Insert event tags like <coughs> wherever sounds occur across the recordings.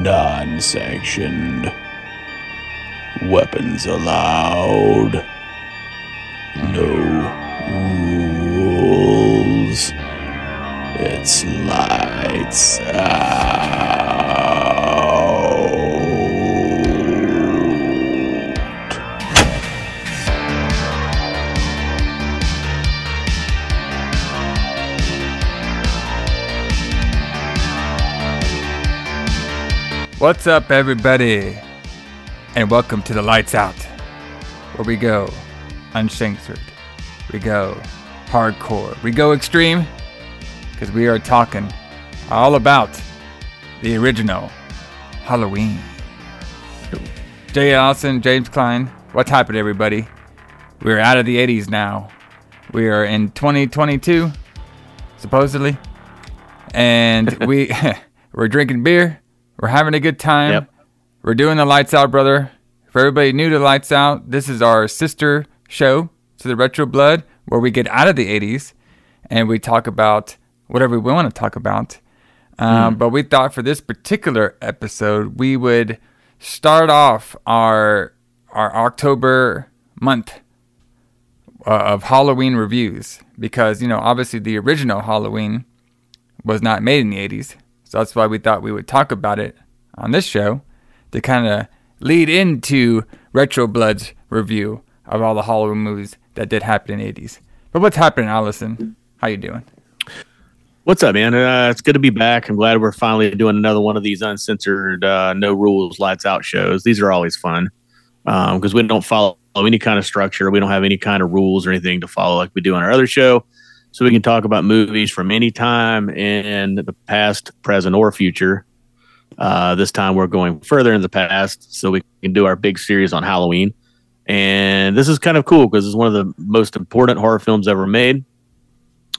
non sanctioned. Weapons allowed. No rules. It's lights out. What's up, everybody? And welcome to the Lights Out, where we go uncensored, we go hardcore, we go extreme, because we are talking all about the original Halloween. Jay Allison, James Klein, what's happening, everybody? We're out of the 80s now. We are in 2022, supposedly, and we <laughs> we're drinking beer. We're having a good time. Yep. We're doing the Lights Out, brother. For everybody new to Lights Out, this is our sister show to the Retro Blood, where we get out of the 80s and we talk about whatever we want to talk about. Um, But we thought for this particular episode, we would start off our our October month uh, of Halloween reviews because you know obviously the original Halloween was not made in the 80s. So that's why we thought we would talk about it on this show to kind of lead into Retro Blood's review of all the Halloween movies that did happen in the 80s. But what's happening, Allison? How you doing? What's up, man? Uh, it's good to be back. I'm glad we're finally doing another one of these uncensored, uh, no rules, lights out shows. These are always fun because we don't follow any kind of structure. We don't have any kind of rules or anything to follow like we do on our other show. So we can talk about movies from any time in the past, present, or future. Uh, this time we're going further in the past so we can do our big series on Halloween. And this is kind of cool because it's one of the most important horror films ever made.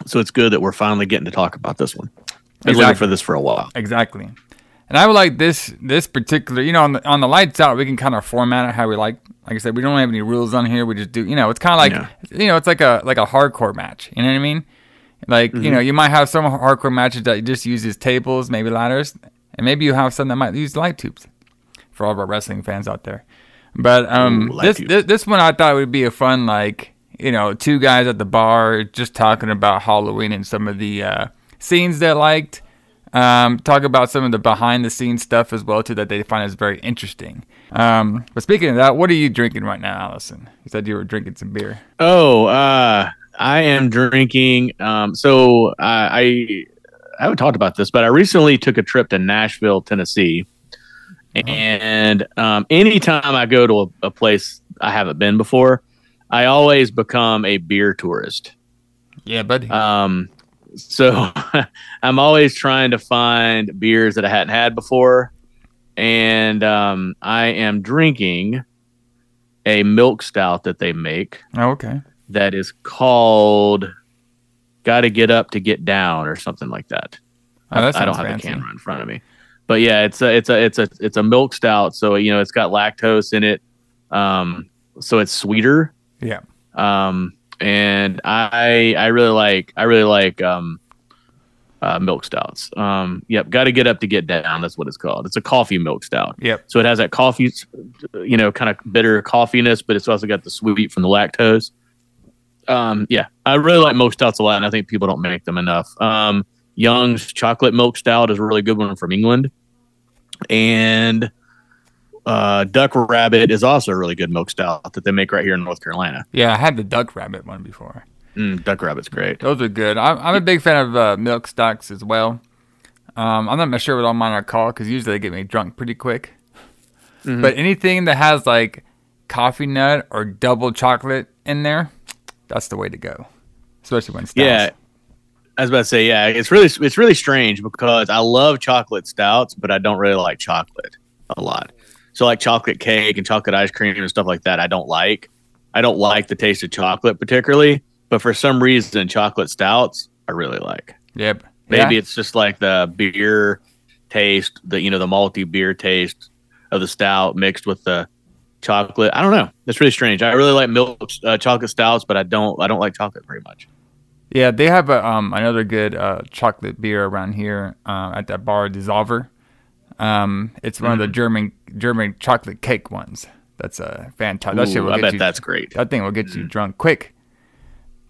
So it's good that we're finally getting to talk about this one. Been looking Exactly. for this for a while. Exactly. And I would like this this particular, you know, on the on the lights out, we can kind of format it how we like. Like I said, we don't have any rules on here. We just do, you know, it's kind of like, Yeah. you know, it's like a like a hardcore match. You know what I mean? Like, you know, you might have some hardcore matches that just uses tables, maybe ladders, and maybe you have some that might use light tubes. For all of our wrestling fans out there, but um, Ooh, this, this this one I thought would be a fun like you know two guys at the bar just talking about Halloween and some of the uh, scenes they liked. Um, talk about some of the behind the scenes stuff as well too that they find is very interesting. Um, but speaking of that, what are you drinking right now, Allison? You said you were drinking some beer. Oh, uh, I am drinking. Um, so uh, I I haven't talked about this, but I recently took a trip to Nashville, Tennessee, and um, anytime I go to a, a place I haven't been before, I always become a beer tourist. Yeah, buddy. Um, so <laughs> I'm always trying to find beers that I hadn't had before, and um, I am drinking a milk stout that they make oh, okay. that is called "Got to Get Up to Get Down" or something like that. Oh, that I don't have fancy. the camera in front of me, but yeah, it's a it's a it's a it's a milk stout. So you know, it's got lactose in it, um, so it's sweeter. Yeah. Um, and I I really like I really like um, uh, milk stouts. Um, yep, got to get up to get down. That's what it's called. It's a coffee milk stout. Yep. So it has that coffee, you know, kind of bitter coffeeness, but it's also got the sweet from the lactose. Um, yeah, I really like milk stouts a lot, and I think people don't make them enough. Um, Young's chocolate milk stout is a really good one from England, and uh, Duck Rabbit is also a really good milk stout that they make right here in North Carolina. Yeah, I had the duck rabbit one before. Mm, Duck Rabbit's great. Those are good. I'm, I'm a big fan of uh, milk stouts as well. Um, I'm not sure what all mine are called because usually they get me drunk pretty quick. Mm-hmm. But anything that has like coffee nut or double chocolate in there, that's the way to go. Especially when stouts. Yeah, I was about to say, yeah, it's really it's really strange because I love chocolate stouts, but I don't really like chocolate a lot. So like chocolate cake and chocolate ice cream and stuff like that, I don't like. I don't like the taste of chocolate particularly, but for some reason, chocolate stouts I really like. Yep. Maybe Yeah. it's just like the beer taste, the you know the malty beer taste of the stout mixed with the chocolate. I don't know. It's really strange. I really like milk uh, chocolate stouts, but I don't I don't like chocolate very much. Yeah, they have a, um, another good uh, chocolate beer around here uh, at that bar, Dissolver. Um, it's one of the German German chocolate cake ones. That's a fantastic. That shit Ooh, will I get bet you, that's great. that thing will get you drunk quick.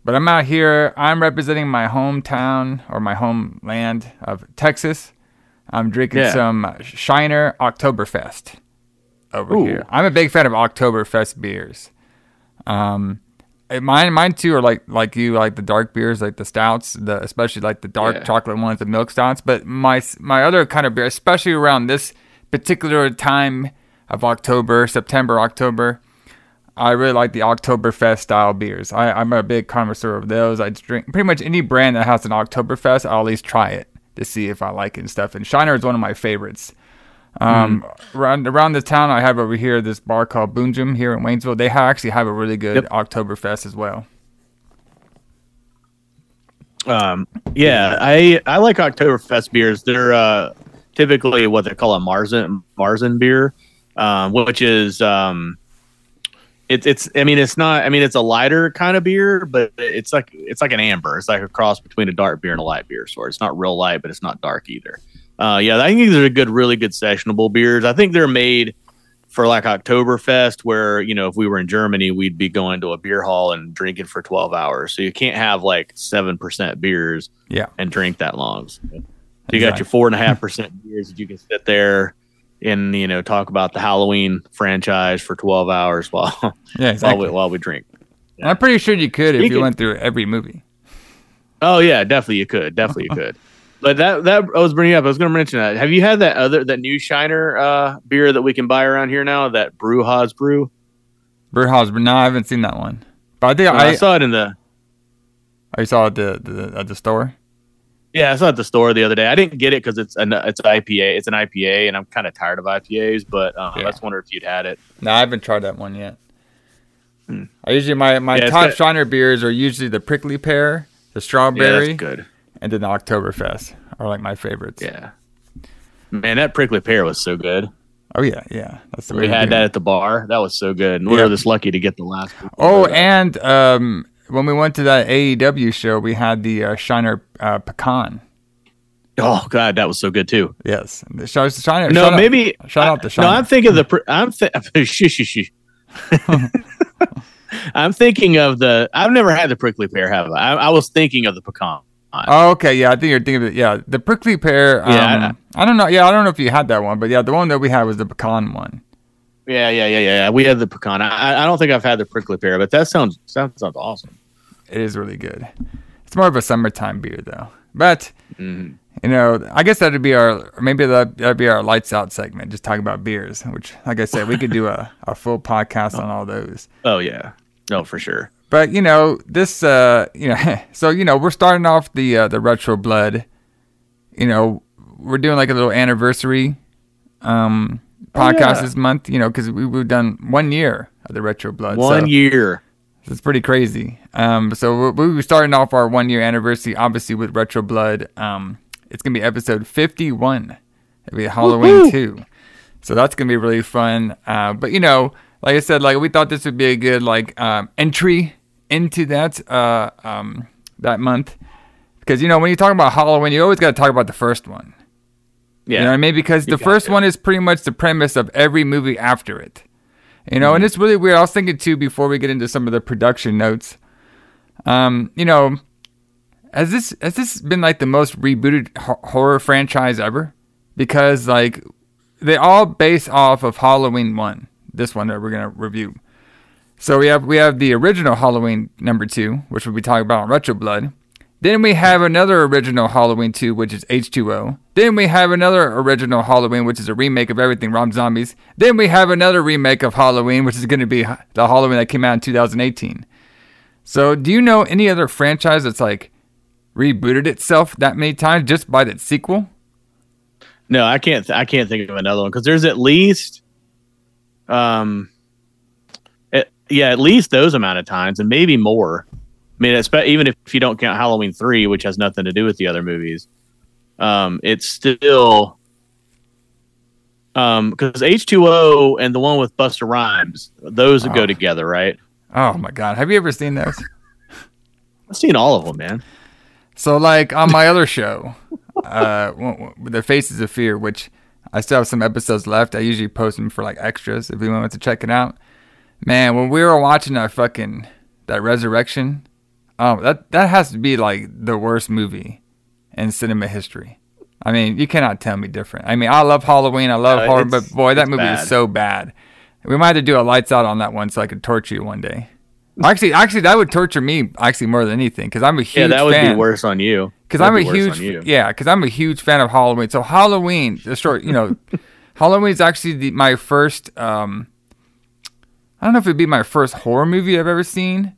But I'm out here. I'm representing my hometown or my homeland of Texas. I'm drinking Yeah. some Shiner Oktoberfest over Ooh. here. I'm a big fan of Oktoberfest beers. Um, mine, mine too are like like you, like the dark beers, like the stouts, the especially like the dark Yeah. chocolate ones, the milk stouts. But my my other kind of beer, especially around this particular time of October, September, October, I really like the Oktoberfest style beers. I, I'm a big connoisseur of those. I drink pretty much any brand that has an Oktoberfest. I'll at least try it to see if I like it and stuff. And Shiner is one of my favorites. Um, around around the town I have over here this bar called Boojum here in Waynesville. They ha- actually have a really good Yep. Oktoberfest as well. Um, yeah, I I like Oktoberfest beers. They're uh, typically what they call a Marzen Marzen beer, um, which is um, it's it's. I mean, it's not. I mean, it's a lighter kind of beer, but it's like it's like an amber. It's like a cross between a dark beer and a light beer. So it's not real light, but it's not dark either. Uh, yeah, I think these are good, really good sessionable beers. I think they're made for like Oktoberfest, where you know if we were in Germany, we'd be going to a beer hall and drinking for twelve hours. So you can't have like seven percent beers Yeah. and drink that long. So you got Exactly. your four and a half percent beers that you can sit there and you know talk about the Halloween franchise for twelve hours <laughs> while Yeah, while we while we drink. And I'm pretty sure you could if you went through every movie. Oh yeah, definitely you could, definitely you <laughs> could. But that that I was bringing up. I was going to mention that. Have you had that other that new Shiner uh, beer that we can buy around here now? That Brewhaus Brew. Brewhouse, but no, I haven't seen that one. But I think I, I, saw it in the I saw it at the, the at the store. yeah, I saw it at the store the other day. I didn't get it because it's an it's an IPA. It's an IPA, and I'm kind of tired of IPAs. But um, Yeah. I just wonder if you'd had it. No, I haven't tried that one yet. Hmm. I usually my my Yeah, top got- Shiner beers are usually the prickly pear, the Yeah, strawberry, that's good. And then the Oktoberfest are like my favorites. Yeah. Man, that prickly pear was so good. Oh yeah, yeah. That's the We had that it. at the bar. That was so good. And we Yeah. were just lucky to get the last. Oh, and um, when we went to that AEW show, we had the uh, Shiner uh, pecan. oh god, that was so good too. Yes, the Shiner. Shiner No, shout out- maybe shout out to No, I'm thinking of the. pr- I'm th-. <laughs> <laughs> I'm thinking of the. I've never had the prickly pear. Have I? I, I was thinking of the pecan. Oh, okay, yeah, I think you're thinking of it. Yeah, the prickly pear. Um, Yeah, I, don't know. Yeah, I don't know if you had that one, but yeah, the one that we had was the pecan one. Yeah, yeah, yeah, yeah. We had the pecan. I, I don't think I've had the prickly pear, but that sounds sounds, sounds awesome. It is really good. It's more of a summertime beer though. But Mhm. you know, I guess that'd be our maybe that that'd be our lights out segment, just talk about beers. Which, like I said, we could do a, a full podcast <laughs> on all those. Oh yeah, no for sure. But you know, this uh, you know, <laughs> so you know, we're starting off the uh, the retro blood. You know, we're doing like a little anniversary um podcast yeah. this month. You know, because we, we've done one year of the retro blood. One so- year. it's pretty crazy. Um, so we're, we're starting off our one year anniversary, obviously with Retro Blood. Um, it's gonna be episode fifty one. It'll be Halloween Woohoo! two. So that's gonna be really fun. Uh, but you know, like I said, like we thought this would be a good like um, entry into that uh, um, that month because you know when you talk about Halloween, you always got to talk about the first one. Yeah. You know what I mean? Because the first to. one is pretty much the premise of every movie after it. You know, Mm-hmm. and it's really weird. I was thinking too before we get into some of the production notes. Um, you know, has this has this been like the most rebooted ho- horror franchise ever? Because like they all base off of Halloween one. This one that we're gonna review. So we have we have the original Halloween number two, which we'll be talking about on Retro Blood. Then we have another original Halloween 2, which is H2O. Then we have another original Halloween, which is a remake of everything Rob Zombie's. Then we have another remake of Halloween, which is going to be the Halloween that came out in 2018. So, do you know any other franchise that's like rebooted itself that many times just by its sequel? No, I can't. Th- I can't think of another one because there's at least, um, yeah, at least those amount of times, and maybe more. I mean, even if you don't count Halloween three, which has nothing to do with the other movies, um, it's still, um, because H two O and the one with Busta Rhymes, those Oh. go together, right? Oh my God. Have you ever seen those? I've seen all of them, man. So, like on my other show, uh, The Faces of Fear, which I still have some episodes left. I usually post them for like extras if anyone wants to check it out. Man, when we were watching that fucking that resurrection, oh, that that has to be like the worst movie in cinema history. I mean, you cannot tell me different. I mean, I love Halloween, I love horror, but boy, that movie bad. is so bad. We might have to do a lights out on that one so I could torture you one day. Actually, actually, that would torture me actually more than anything because I'm a huge Yeah, that would fan. be worse on you. Because I'm a huge, yeah, because I'm a huge fan of Halloween. So Halloween, the story, you know, <laughs> Halloween is actually the, my first. Um, I don't know if it'd be my first horror movie I've ever seen,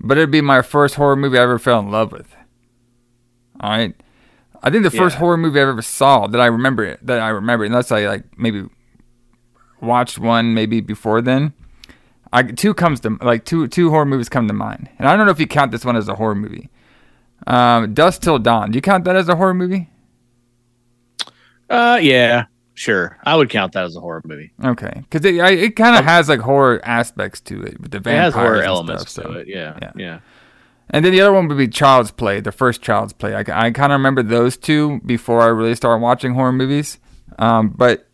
but it'd be my first horror movie I ever fell in love with. All right, I think the first Yeah. horror movie I ever saw that I remember it, that I remember, unless I like maybe watched one maybe before then. I two comes to like two two horror movies come to mind, and I don't know if you count this one as a horror movie. Um, Dusk Till Dawn. Do you count that as a horror movie? Uh, yeah, sure. I would count that as a horror movie. Okay, because it I, it kind of has like horror aspects to it with the It vampires has horror elements stuff, to so- it. Yeah, yeah. yeah. And then the other one would be Child's Play, the first Child's Play. I, I kind of remember those two before I really started watching horror movies. Um, but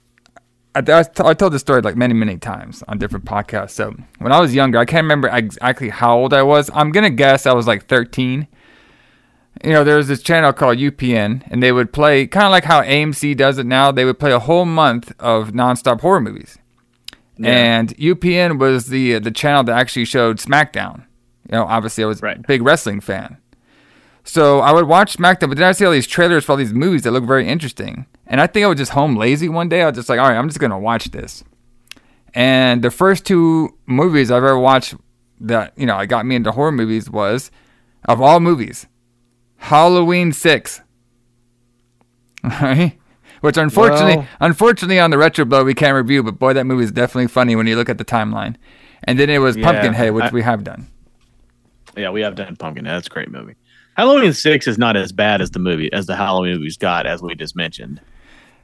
I, I, I told this story like many, many times on different podcasts. So when I was younger, I can't remember exactly how old I was. I'm going to guess I was like 13. You know, there was this channel called UPN, and they would play kind of like how AMC does it now. They would play a whole month of nonstop horror movies. Yeah. And UPN was the the channel that actually showed SmackDown. You know, obviously I was a big wrestling fan. So I would watch SmackDown, but then I see all these trailers for all these movies that look very interesting. And I think I was just home lazy one day. I was just like, all right, I'm just gonna watch this. And the first two movies I've ever watched that you know I got me into horror movies was, of all movies, Halloween Six. Right? Which unfortunately, Well- unfortunately on the retro blood we can't review, but boy, that movie is definitely funny when you look at the timeline. And then it was Yeah, Pumpkinhead, which I- we have done. Yeah, we have done Pumpkinhead. That's a great movie. Halloween Six is not as bad as the movie as the Halloween movies got, as we just mentioned.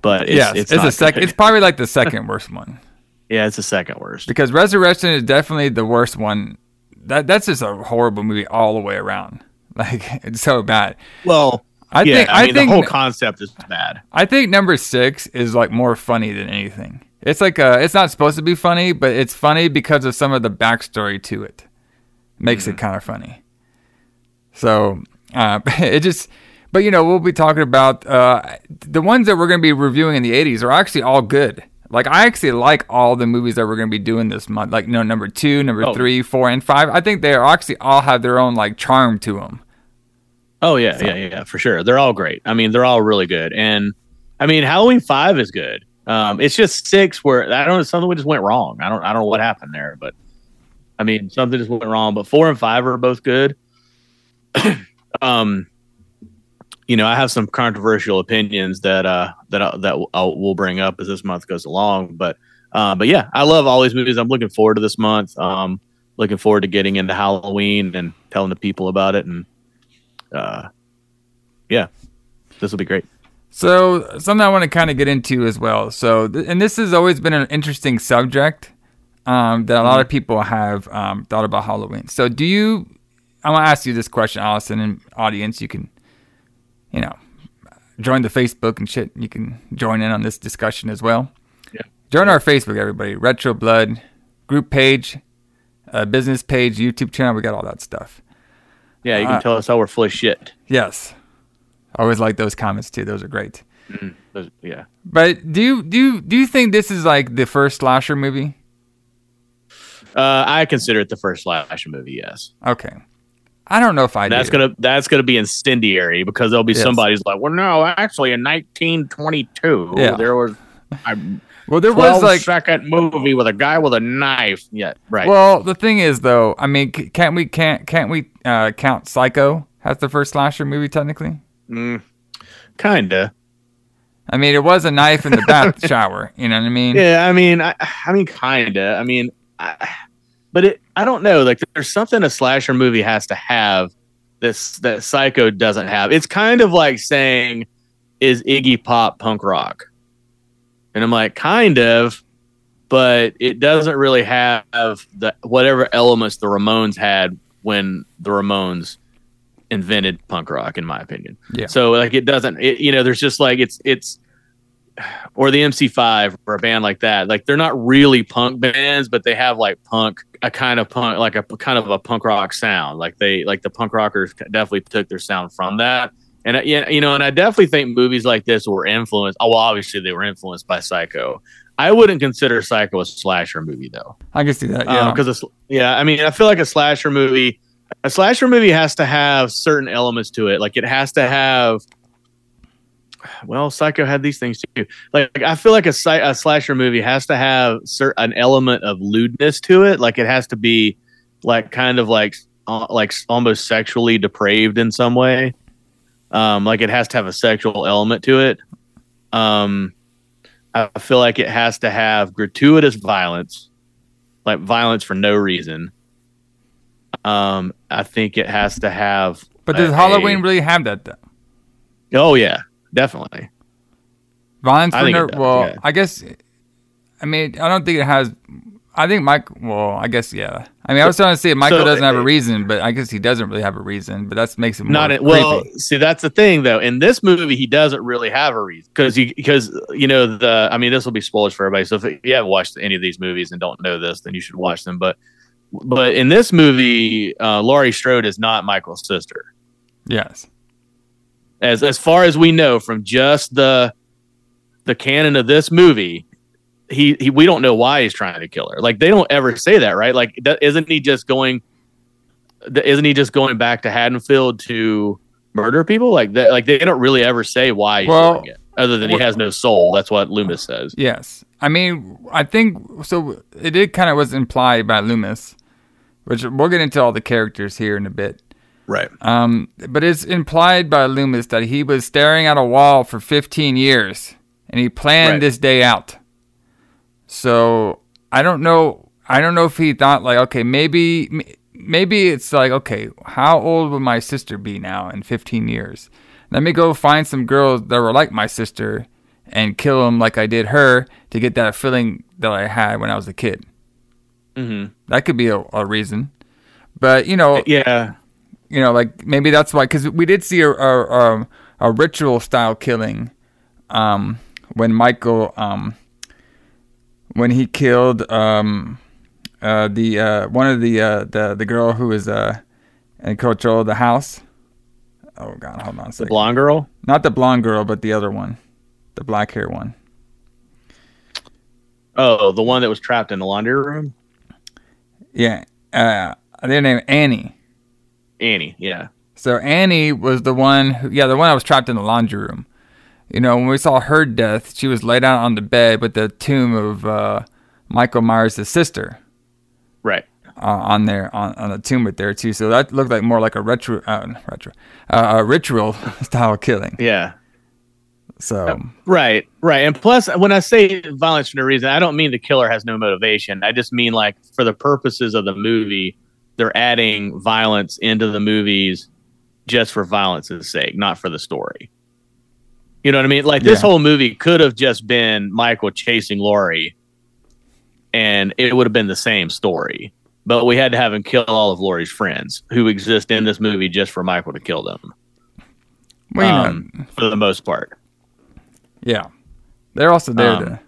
But it's, yes, it's, it's, a second. It's probably like the second worst one <laughs> yeah, it's the second worst. because Resurrection is definitely the worst one. That that's just a horrible movie all the way around. <laughs> Like it's so bad. Well, I yeah, think I I mean think the whole concept is bad. I think number six is like more funny than anything. It's like uh it's not supposed to be funny, but it's funny because of some of the backstory to it. Makes Mm-hmm. it kind of funny. So uh, <laughs> it just, but you know, we'll be talking about uh, the ones that we're going to be reviewing in the '80s are actually all good. Like I actually like all the movies that we're going to be doing this month. Like no, number two, number Oh. three, four, and five. I think they are actually all have their own like charm to them. Oh yeah, yeah, yeah, for sure. They're all great. I mean, they're all really good. And I mean, Halloween Five is good. Um, it's just six where I don't know something just went wrong. I don't I don't know what happened there, but I mean something just went wrong. But four and five are both good. <coughs> um, you know, I have some controversial opinions that uh that I, that I'll, we'll bring up as this month goes along. But uh, but yeah, I love all these movies. I'm looking forward to this month. Um, looking forward to getting into Halloween and telling the people about it and uh, yeah, this will be great. So something I want to kind of get into as well. So, th- and this has always been an interesting subject um, that a lot of people have um, thought about Halloween. So, do you? I want to ask you this question, Allison, and audience. You can, you know, join the Facebook and shit. You can join in on this discussion as well. Yeah. Join our Facebook, everybody. Retro Blood group page, uh, business page, YouTube channel. We got all that stuff. Yeah, you can Uh, tell us how we're full of shit. Yes. I always like those comments too. Those are great. Those- Yeah. But do you do you, do you think this is like the first slasher movie? Uh, I consider it the first slasher movie. Yes, Okay, I don't know if I. that's do. gonna that's gonna be incendiary because there'll be Yes. somebody's like, well, no, actually, in 1922, Yeah. there was a Well, there was like. second movie with a guy with a knife. Yeah, right. Well, the thing is though, I mean, can't we can't can't we uh, count Psycho as the first slasher movie technically? mm, kinda. I mean, it was a knife in the bath <laughs> shower. You know what I mean? Yeah, I mean, I, I mean, kinda. I mean, I, but it, I don't know. Like, there's something a slasher movie has to have this that Psycho doesn't have. It's kind of like saying, "Is Iggy Pop punk rock?" And I'm like, kind of, but it doesn't really have the whatever elements the Ramones had when the Ramones invented punk rock, in my opinion. Yeah. So like, it doesn't. It, you know, there's just like it's it's or the MC5 or a band like that. Like they're not really punk bands, but they have like punk, a kind of punk, like a kind of a punk rock sound. Like they, like the punk rockers definitely took their sound from that. And uh, yeah, you know, and I definitely think movies like this were influenced. Oh, well, obviously they were influenced by Psycho. I wouldn't consider Psycho a slasher movie though. I can see that. Yeah, because yeah, I mean, I feel like a slasher movie. A slasher movie has to have certain elements to it. Like it has to have well, Psycho had these things too. Like, I feel like a, a slasher movie has to have certain an element of lewdness to it. Like it has to be like kind of like uh, like almost sexually depraved in some way. Um, like it has to have a sexual element to it. Um, I feel like it has to have gratuitous violence, like violence for no reason. Um, I think it has to have. But does a, Halloween really have that though? Oh yeah, definitely. Violence for no. Well, yeah. I guess. I mean, I don't think it has. I think Mike. Well, I guess yeah. I mean, I was trying to say Michael so, doesn't have a reason, but I guess he doesn't really have a reason. But that makes it not it, well. See, that's the thing though. In this movie, he doesn't really have a reason because he because you know the. I mean, this will be spoilers for everybody. So if you haven't watched any of these movies and don't know this, then you should watch them. But but in this movie, uh, Laurie Strode is not Michael's sister. Yes as as far as we know from just the the canon of this movie, he, he we don't know why he's trying to kill her. Like they don't ever say that, right? Like is not he just going? Isn't he just going back to Haddonfield to murder people? Like that? Like they don't really ever say why he's well, doing it, other than he has no soul. That's what Loomis says. Yes, I mean I think so. It did kind of was implied by Loomis, which we'll get into all the characters here in a bit. Right. Um, but it's implied by Loomis that he was staring at a wall for 15 years and he planned right. this day out. So I don't know. I don't know if he thought like, okay, maybe, maybe it's like, okay, how old would my sister be now in 15 years? Let me go find some girls that were like my sister and kill them like I did her to get that feeling that I had when I was a kid. Mm-hmm. That could be a, a reason. But you know, yeah you know, like maybe that's why because we did see a, a, a, a ritual style killing um, when Michael um, when he killed um, uh, the uh, one of the uh, the the girl who was uh, in control of the house. Oh God, hold on a second. The blonde girl? Not the blonde girl, but the other one, the black hair one. Oh, the one that was trapped in the laundry room. Yeah, uh, their name Annie. Annie, yeah. So Annie was the one, who, yeah, the one I was trapped in the laundry room. You know, when we saw her death, she was laid out on the bed with the tomb of uh, Michael Myers' sister. Right. Uh, on there, on, on the tomb right there too. So that looked like more like a retro, uh, retro, uh, a ritual <laughs> style killing. Yeah. So uh, right, right, and plus, when I say violence for no reason, I don't mean the killer has no motivation. I just mean like for the purposes of the movie, they're adding violence into the movies just for violence's sake, not for the story. You know what I mean? Like this yeah. whole movie could have just been Michael chasing Laurie and it would have been the same story. But we had to have him kill all of Laurie's friends who exist in this movie just for Michael to kill them. Well, um, for the most part. Yeah. They're also there um, to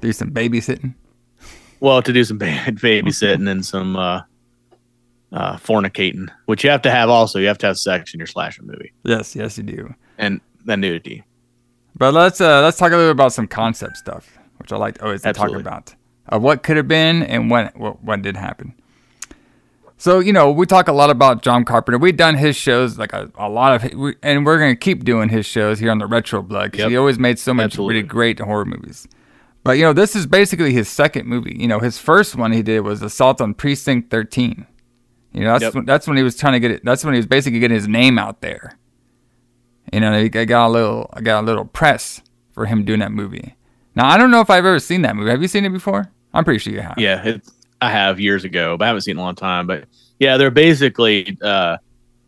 do some babysitting. Well, to do some bad <laughs> babysitting and some uh, uh, fornicating, which you have to have also. You have to have sex in your slasher movie. Yes, yes, you do. And the nudity. But let's uh, let's talk a little bit about some concept stuff, which I like always to Absolutely. talk about. Of what could have been and what, what what did happen. So you know, we talk a lot about John Carpenter. We've done his shows like a, a lot of, we, and we're going to keep doing his shows here on the Retro Blood because yep. he always made so much Absolutely. really great horror movies. But you know, this is basically his second movie. You know, his first one he did was Assault on Precinct 13. You know, that's yep. when, that's when he was trying to get it. That's when he was basically getting his name out there. You know, I got a little, I got a little press for him doing that movie. Now I don't know if I've ever seen that movie. Have you seen it before? I'm pretty sure you have. Yeah, it's, I have years ago, but I haven't seen it in a long time. But yeah, they're basically, uh,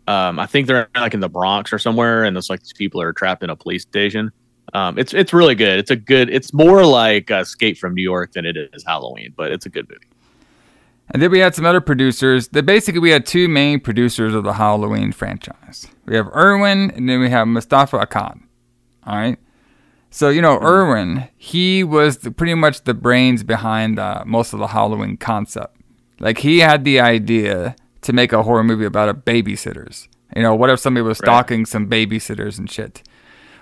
um, I think they're like in the Bronx or somewhere, and it's like these people are trapped in a police station. Um, it's it's really good. It's a good. It's more like Escape from New York than it is Halloween, but it's a good movie. And then we had some other producers. That basically we had two main producers of the Halloween franchise. We have Irwin, and then we have Moustapha Akkad. All right. So you know, Irwin, he was the, pretty much the brains behind uh, most of the Halloween concept. Like he had the idea to make a horror movie about a babysitters. You know, what if somebody was Right. stalking some babysitters and shit?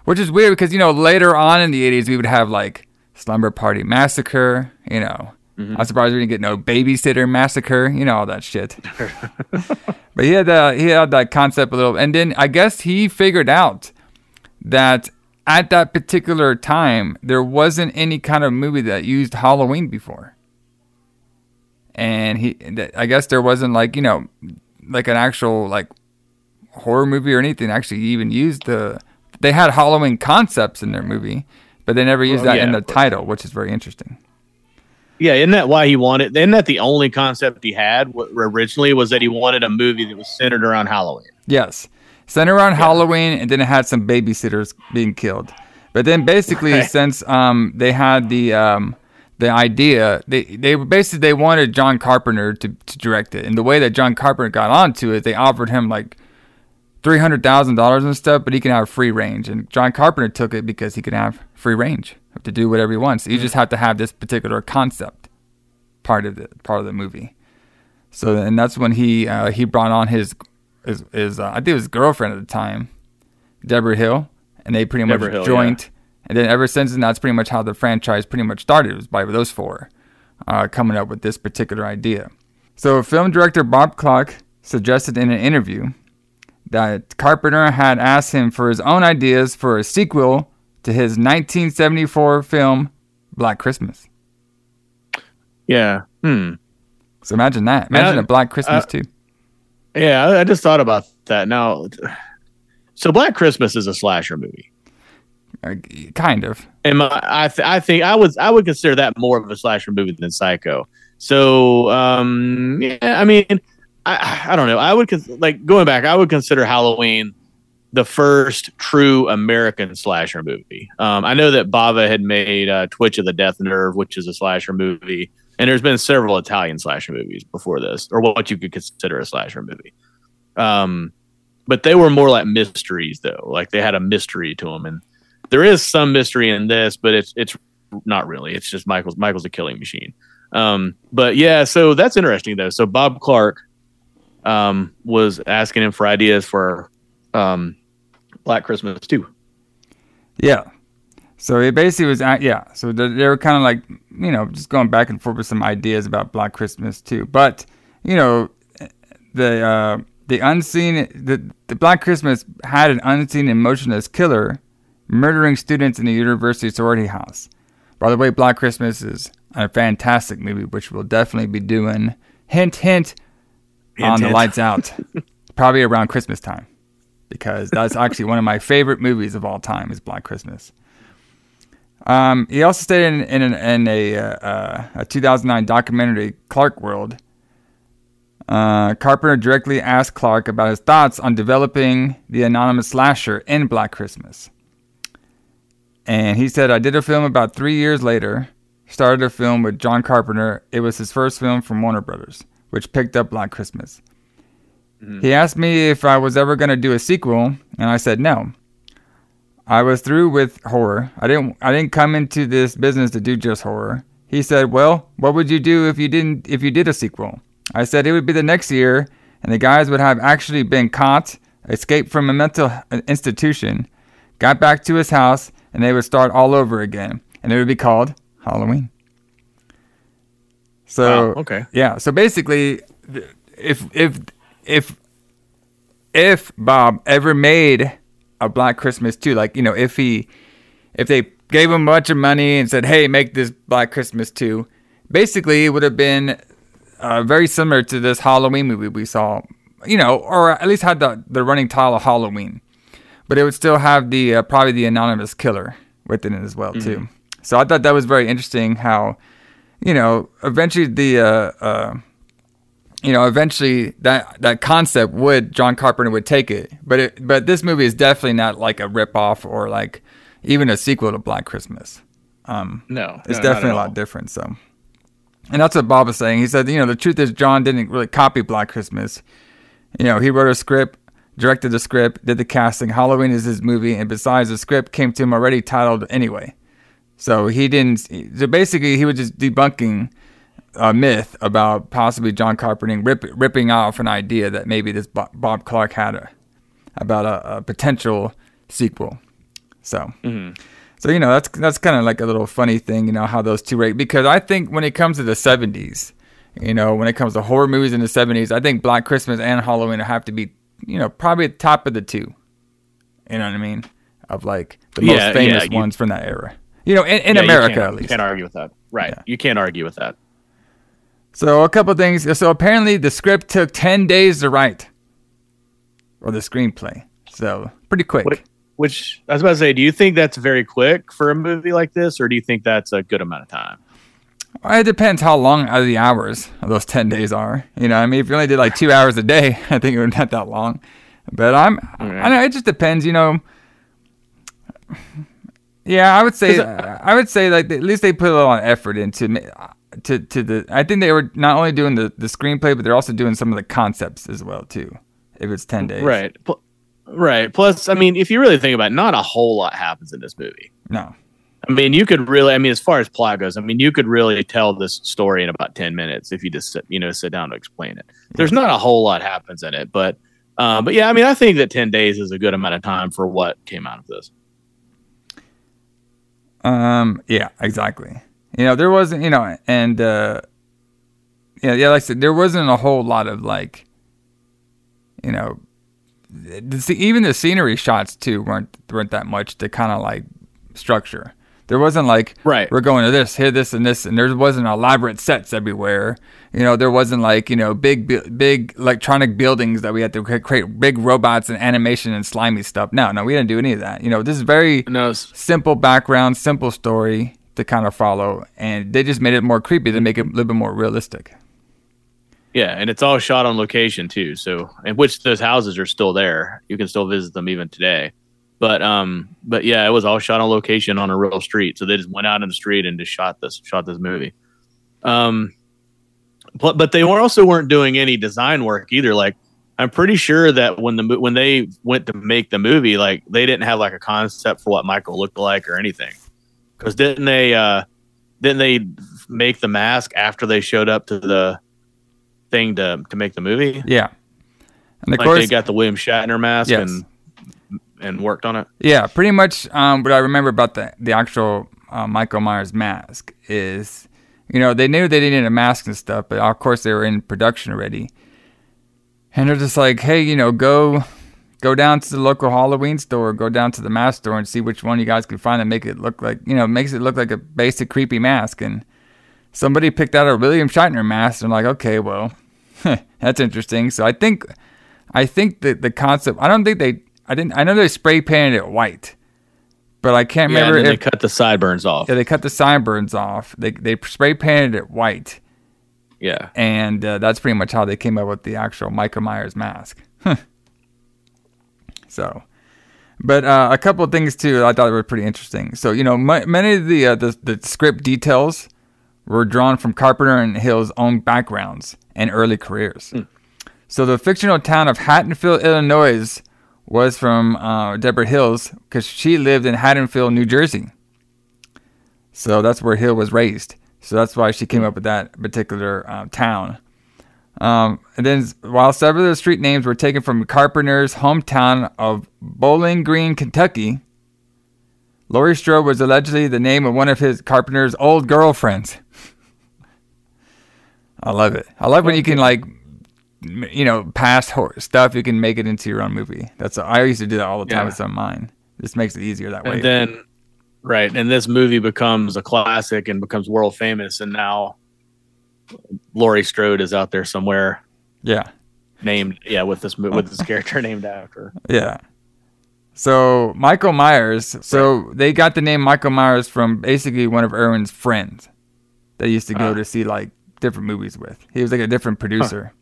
Which is weird because you know later on in the '80s we would have like Slumber Party Massacre. You know, Mm-hmm. I'm surprised we didn't get no Babysitter Massacre. You know all that shit. <laughs> but he had that he had that concept a little, and then I guess he figured out that at that particular time there wasn't any kind of movie that used Halloween before, and he I guess there wasn't like you know like an actual like horror movie or anything actually even used the they had Halloween concepts in their movie, but they never used Well, that in the title, which is very interesting. Yeah, isn't that why he wanted? Isn't that the only concept he had originally? Was that he wanted a movie that was centered around Halloween? Yes. Centered around Halloween, and then it had some babysitters being killed. But then basically, Right. since um, they had the um, the idea, they they basically they wanted John Carpenter to, to direct it, and the way that John Carpenter got onto it, they offered him like three hundred thousand dollars and stuff, but he can have free range. And John Carpenter took it because he could have free range to do whatever he wants. You just have to have this particular concept part of the part of the movie. So and that's when he uh, he brought on his his, his uh, I think it was his girlfriend at the time, Deborah Hill, and they pretty Deborah much Hill, joined. And then ever since then, that's pretty much how the franchise pretty much started. It was by those four uh, coming up with this particular idea. So film director Bob Clark suggested in an interview that Carpenter had asked him for his own ideas for a sequel to his 1974 film Black Christmas. Yeah. Hmm. So imagine that. Imagine a Black Christmas uh, too. Yeah, I, I just thought about that. Now, so Black Christmas is a slasher movie. Uh, kind of. And my, I, th- I think I was I would consider that more of a slasher movie than Psycho. So, um, yeah, I mean, I, I don't know. I would cons- like going back. I would consider Halloween the first true American slasher movie. Um, I know that Bava had made uh, Twitch of the Death Nerve, which is a slasher movie, and there's been several Italian slasher movies before this, or what you could consider a slasher movie. Um, but they were more like mysteries, though. Like they had a mystery to them, and there is some mystery in this, but it's it's not really. It's just Michael's Michael's a killing machine. Um, but yeah, so that's interesting though. So Bob Clark um, was asking him for ideas for um, Black Christmas too. Yeah. So it basically was, at, yeah. So they, they were kind of like, you know, just going back and forth with some ideas about Black Christmas too. But you know, the uh, the unseen, the the Black Christmas had an unseen and motionless killer murdering students in the university sorority house. By the way, Black Christmas is a fantastic movie, which we'll definitely be doing. Hint, hint, on Hint, the lights out, <laughs> probably around Christmas time, because that's actually one of my favorite movies of all time is Black Christmas. Um, he also stated in, in, an, in a, uh, a 2009 documentary, Clark World, uh, Carpenter directly asked Clark about his thoughts on developing the anonymous slasher in Black Christmas. And he said, I did a film about three years later, started a film with John Carpenter. It was his first film from Warner Brothers, which picked up Black Christmas. He asked me if I was ever going to do a sequel, and I said no. I was through with horror. I didn't I didn't come into this business to do just horror. He said, "Well, what would you do if you didn't if you did a sequel?" I said it would be the next year and the guys would have actually been caught, escaped from a mental institution, got back to his house, and they would start all over again, and it would be called Halloween. So, Wow, okay. yeah, so basically if if if if Bob ever made a Black Christmas too, like you know, if he if they gave him a bunch of money and said, "Hey, make this Black Christmas too," basically it would have been uh, very similar to this Halloween movie we saw, you know, or at least had the the running title of Halloween, but it would still have the uh, probably the anonymous killer within it as well too. So I thought that was very interesting how, you know, eventually the uh, uh, you know, eventually that that concept would John Carpenter would take it, but it but this movie is definitely not like a rip off or like even a sequel to Black Christmas. Um, No, it's no, definitely a lot different. So, and that's what Bob was saying. He said, you know, the truth is John didn't really copy Black Christmas. You know, he wrote a script, directed the script, did the casting. Halloween is his movie, and besides, the script came to him already titled anyway. So he didn't. So basically, he was just debunking a myth about possibly John Carpenter rip, ripping off an idea that maybe this Bob, Clark had a, about a, a potential sequel. So, mm-hmm. so you know that's that's kind of like a little funny thing, you know how those two rate because I think when it comes to the '70s, you know, when it comes to horror movies in the '70s, I think Black Christmas and Halloween have to be, you know, probably at the top of the two. You know what I mean? Of like the Yeah, most famous yeah, you- ones from that era. You know, in, in Yeah, America at You least. can't argue with that. Right. You can't argue with that. So a couple things. So apparently the script took ten days to write, or the screenplay. So pretty quick. What, which I was about to say, do you think that's very quick for a movie like this, or do you think that's a good amount of time? Well, It depends how long out of the hours of those ten days are. You know, I mean, if you only did like two hours a day, <laughs> I think it would not that long. But I'm, I know it just depends. You know. Yeah, I would say, I would say like at least they put a lot of effort into to to the. I think they were not only doing the the screenplay, but they're also doing some of the concepts as well too. If it's ten days, Right. Pl- right. Plus, I mean, if you really think about it, not a whole lot happens in this movie. No, I mean, you could really, I mean, as far as plot goes, I mean, you could really tell this story in about 10 minutes if you just, sit, you know, sit down to explain it. There's not a whole lot happens in it, but, uh, but yeah, I mean, I think that 10 days is a good amount of time for what came out of this. Um. Yeah. Exactly. You know, there wasn't. You know, and uh, yeah, yeah. Like I said, there wasn't a whole lot of like, you know, the, even the scenery shots too weren't weren't that much to kind of like structure. There wasn't like Right. we're going to this, here, this, and this, and there wasn't elaborate sets everywhere. You know, there wasn't like you know big, big electronic buildings that we had to create big robots and animation and slimy stuff. No, no, we didn't do any of that. You know, this is very No, simple background, simple story to kind of follow, and they just made it more creepy to make it a little bit more realistic. yeah, and it's all shot on location too. So, in which those houses are still there. You can still visit them even today. But, um, but yeah, it was all shot on location on a real street. So they just went out in the street and just shot this, shot this movie. Um, but but they were also weren't doing any design work either. Like I'm pretty sure that when the when they went to make the movie, like they didn't have like a concept for what Michael looked like or anything. Because didn't they uh, didn't they make the mask after they showed up to the thing to to make the movie? Yeah, and of like course, they got the William Shatner mask Yes. and and worked on it. Yeah, pretty much. Um, what I remember about the the actual uh, Michael Myers mask is, you know, they knew they needed a mask and stuff, but of course they were in production already, and they're just like, hey, you know, go go down to the local Halloween store, go down to the mask store, and see which one you guys can find that make it look like, you know, makes it look like a basic creepy mask. And somebody picked out a William Shatner mask, and like, okay, well, <laughs> that's interesting. So I think, I think that the concept, I don't think they. I didn't. I know they spray painted it white, but I can't Yeah, remember if they cut the sideburns off. yeah, they cut the sideburns off. They they spray painted it white, Yeah. and uh, that's pretty much how they came up with the actual Michael Myers mask. <laughs> so, but uh, a couple of things too I thought were pretty interesting. So you know, m- many of the, uh, the the script details were drawn from Carpenter and Hill's own backgrounds and early careers. So the fictional town of Haddonfield, Illinois, was from uh, Deborah Hill's because she lived in Haddonfield, New Jersey. So that's where Hill was raised. So that's why she came up with that particular uh, town. Um, and then, while several of the street names were taken from Carpenter's hometown of Bowling Green, Kentucky, Laurie Strode was allegedly the name of one of his Carpenter's old girlfriends. <laughs> I love it. I love when you can like, you know, past stuff you can make it into your own movie. That's I used to do that all the time Yeah. with some mine. This makes it easier that way. And then, right, and this movie becomes a classic and becomes world famous, and now Laurie Strode is out there somewhere yeah. named, yeah, with this with this character <laughs> named after. Yeah. So Michael Myers. So they got the name Michael Myers from basically one of Irwin's friends that used to go Ah. to see like different movies with. He was like a different producer.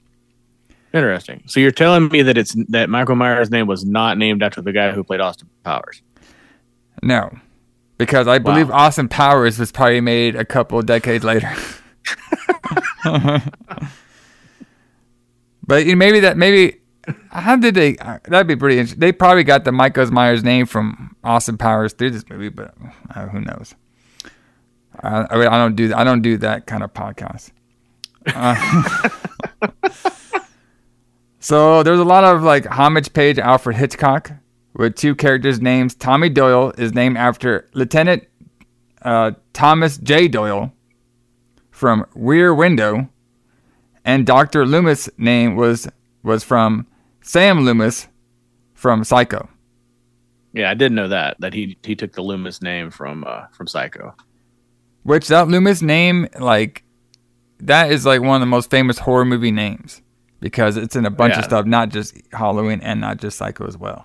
Interesting. So you're telling me that it's that Michael Myers' name was not named after the guy who played Austin Powers? No, because I believe Wow. Austin Powers was probably made a couple decades later. <laughs> <laughs> but you know, maybe that maybe How did they? Uh, that'd be pretty interesting. They probably got the Michael Myers name from Austin Powers through this movie, but uh, who knows? I, mean, I don't do I don't do that kind of podcast. Uh, <laughs> so there's a lot of like homage page Alfred Hitchcock with two characters' names. Tommy Doyle is named after Lieutenant uh, Thomas J. Doyle from Rear Window, and Doctor Loomis' name was was from Sam Loomis from Psycho. Yeah, I didn't know that that he he took the Loomis name from uh, from Psycho. Which that Loomis name, like, that is like one of the most famous horror movie names because it's in a bunch Yeah. of stuff, not just Halloween and not just Psycho as well.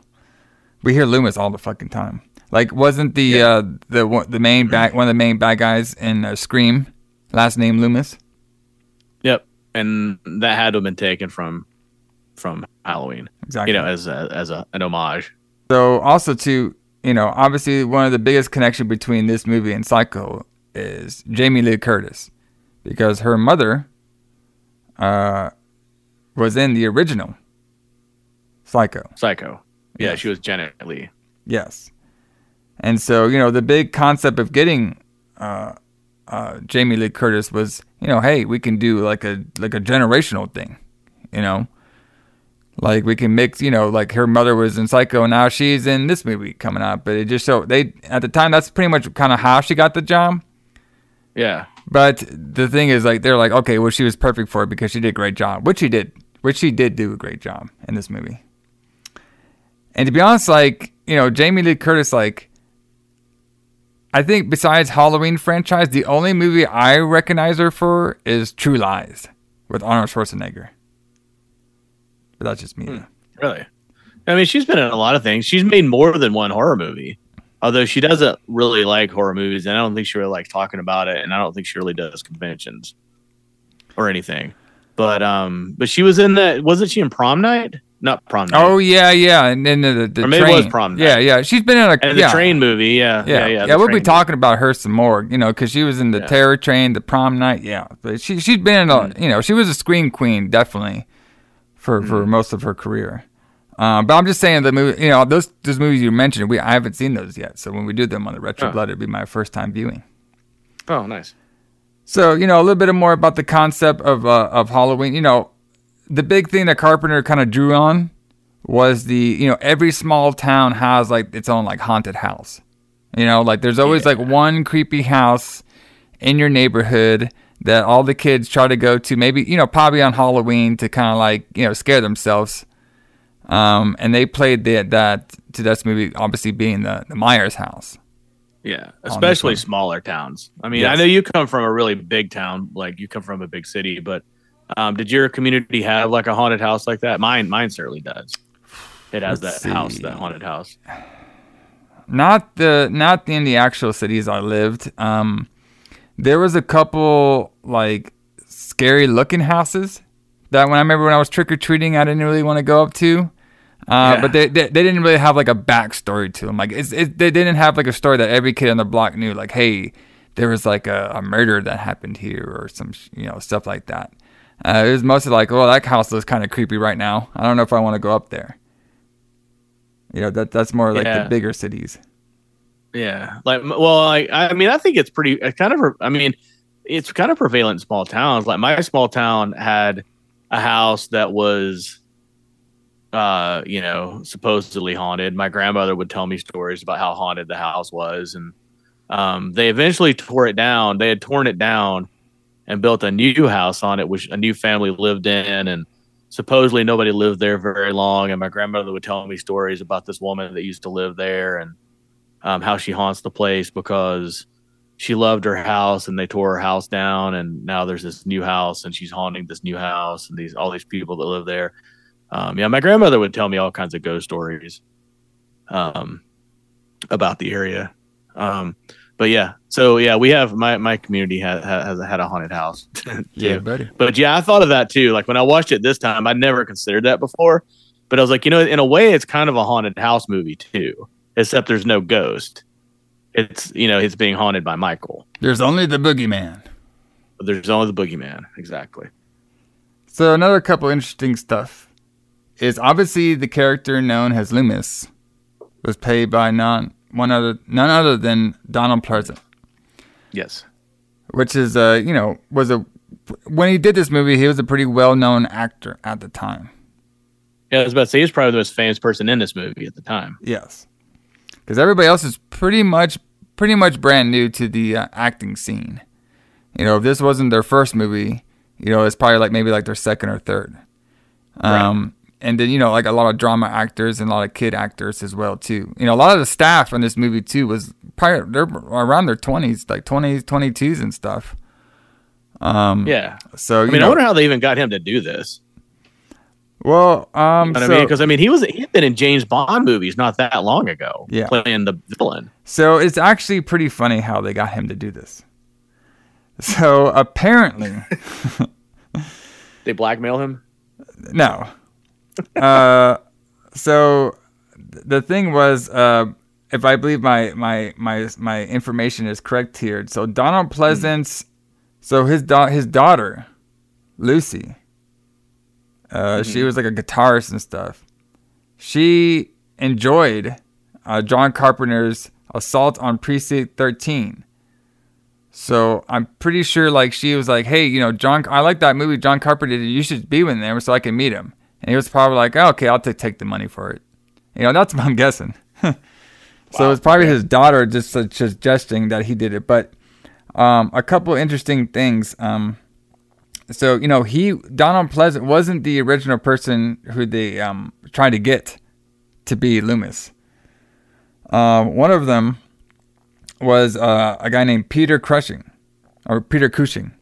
We hear Loomis all the fucking time. Like, wasn't the Yeah. uh, the the main bad one of the main bad guys in uh, Scream last name Loomis? Yep, and that had to have been taken from from Halloween. Exactly. You know, as a, as a, an homage. So also to you know, obviously one of the biggest connection between this movie and Psycho is Jamie Lee Curtis, because her mother uh, was in the original Psycho. Psycho. Yeah, Yes. she was Janet Leigh. Yes, and so you know the big concept of getting uh, uh, Jamie Lee Curtis was you know hey we can do like a like a generational thing, you know. Like we can mix, you know, like her mother was in Psycho, and now she's in this movie coming out. But it just so they at the time that's pretty much kind of how she got the job. Yeah, But the thing is, like they're like, okay, well she was perfect for it because she did a great job, which she did, which she did do a great job in this movie. And to be honest, like you know, Jamie Lee Curtis, like I think besides Halloween franchise, the only movie I recognize her for is True Lies with Arnold Schwarzenegger. But that's just me. though. really. I mean, she's been in a lot of things. She's made more than one horror movie. Although she doesn't really like horror movies, and I don't think she really likes talking about it, and I don't think she really does conventions or anything. But um, but she was in that. Wasn't she in Prom Night? Not Prom Night. Oh yeah, yeah, and then the, the Or maybe it was Prom Night. Yeah, yeah, she's been in a and yeah, the train movie. Yeah, Yeah, yeah, yeah, yeah. we'll be train talking about her some more, you know, because she was in the Yeah. Terror Train, the Prom Night. Yeah, but she she's been in a, Mm. you know, she was a scream queen definitely for Mm. for most of her career. Um, but I'm just saying the movie, you know, those those movies you mentioned, we I haven't seen those yet. So when we do them on the Retro Oh. Blood, it'd be my first time viewing. Oh, nice. So you know a little bit more about the concept of uh, of Halloween. You know, the big thing that Carpenter kind of drew on was the you know every small town has like its own like haunted house. You know, like there's always like one creepy house in your neighborhood that all the kids try to go to. Maybe you know probably on Halloween to kind of like you know scare themselves. Um, and they played the, that to this movie, obviously being the, the Myers house. Yeah, especially smaller towns. I mean, Yes. I know you come from a really big town, like you come from a big city, but um, did your community have like a haunted house like that? Mine, mine certainly does. It has Let's that house, that haunted house. not the not in the actual cities I lived. Um, there was a couple like scary looking houses that when I remember when I was trick or treating, I didn't really want to go up to. Uh, Yeah. But they, they they didn't really have like a backstory to them. Like it's, it, they didn't have like a story that every kid on the block knew. Like hey, there was like a, a murder that happened here or some you know stuff like that. Uh, it was mostly like, oh, that house looks kind of creepy right now. I don't know if I want to go up there. You know that that's more like Yeah. the bigger cities. Yeah, like well, I I mean, I think it's pretty. It's kind of. I mean, it's kind of prevalent in small towns. Like my small town had a house that was, uh, you know, supposedly haunted. My grandmother would tell me stories about how haunted the house was, and um, they eventually tore it down. They had torn it down and built a new house on it, which a new family lived in, and supposedly nobody lived there very long. And my grandmother would tell me stories about this woman that used to live there, and um, how she haunts the place because she loved her house and they tore her house down and now there's this new house and she's haunting this new house and these all these people that live there. Um, yeah, my grandmother would tell me all kinds of ghost stories um, about the area. Um, but yeah, so yeah, we have my my community has has had a haunted house. <laughs> yeah, buddy. But yeah, I thought of that too. Like when I watched it this time, I'd never considered that before. But I was like, you know, in a way, it's kind of a haunted house movie too, except there's no ghost. It's you know, it's being haunted by Michael. There's only the boogeyman. But there's only the boogeyman. Exactly. So another couple interesting stuff is obviously the character known as Loomis was played by none one other none other than Donald Pleasence, Yes. which is uh you know was a when he did this movie he was a pretty well known actor at the time. Yeah, I was about to say he was probably the most famous person in this movie at the time. Yes, because everybody else is pretty much pretty much brand new to the uh, acting scene. You know, if this wasn't their first movie, you know, it's probably like maybe like their second or third. Um, and then you know, like a lot of drama actors and a lot of kid actors as well too. You know, a lot of the staff in this movie too was probably they're around their twenties, like 20s, 22s and stuff. Um, Yeah. So I mean, I wonder how they even got him to do this. well, um, know so, I mean? Because I mean, he was he had been in James Bond movies not that long ago, Yeah. playing the villain. So it's actually pretty funny how they got him to do this. So apparently, <laughs> They blackmail him. no. Uh, so the thing was, uh, if I believe my my my my information is correct here, so Donald Pleasence, so his da- his daughter, Lucy, uh, she was like a guitarist and stuff. She enjoyed uh, John Carpenter's Assault on Precinct 13. So I'm pretty sure like she was like, hey, you know, John, I like that movie John Carpenter did. You should be with him so I can meet him. And he was probably like, oh, okay, I'll take take the money for it. You know, that's what I'm guessing. <laughs> so it's probably his daughter just su- suggesting that he did it. But um, a couple interesting things. Um, so you know, he Donald Pleasence wasn't the original person who they um, tried to get to be Loomis. Um, one of them was uh, a guy named Peter Crushing, or Peter Cushing,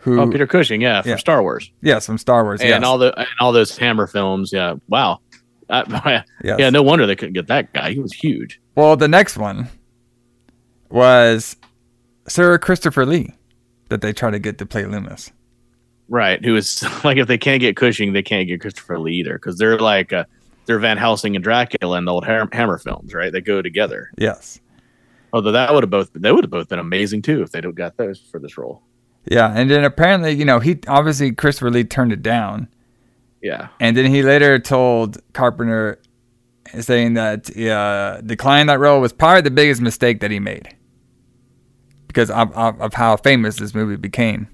who Oh, Peter Cushing, yeah, from Yeah. Star Wars, yes from Star Wars, yeah, and yes. all the and all those Hammer films. Yeah, wow. Uh, <laughs> Yes. Yeah, no wonder they couldn't get that guy. He was huge. Well, the next one was Sir Christopher Lee that they tried to get to play Loomis. Right. Who is <laughs> like if they can't get Cushing, they can't get Christopher Lee either because they're like uh, they're Van Helsing and Dracula and the old Ham- Hammer films, right? They go together. Yes. Although that would have both they would have both been amazing too if they'd have got those for this role. Yeah, and then apparently, you know, he obviously Christopher Lee turned it down, Yeah. and then he later told Carpenter, saying that uh, declining that role was probably the biggest mistake that he made because of, of, of how famous this movie became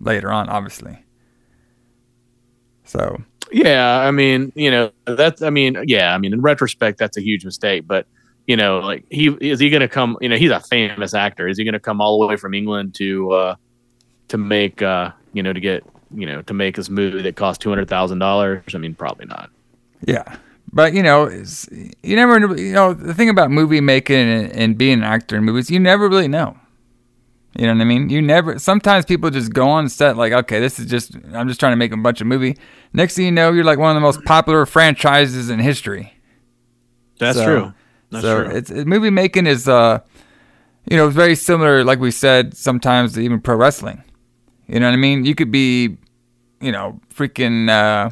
later on, obviously. So Yeah, I mean, you know, that's I mean, yeah, I mean, in retrospect, that's a huge mistake. But you know, like he is he going to come? You know, he's a famous actor. Is he going to come all the way from England to uh to make uh you know to get you know to make this movie that cost two hundred thousand dollars? I mean, probably not. Yeah, but you know, it's, you never, you know, the thing about movie making and, and being an actor in movies, you never really know. You know what I mean? You never. Sometimes people just go on set like, okay, this is just, I'm just trying to make a bunch of movie. Next thing you know, you're like one of the most popular franchises in history. That's So- true. That's so true. it's it, movie making is, uh, you know, very similar, like we said, sometimes even pro wrestling. You know what I mean? You could be, you know, freaking, uh,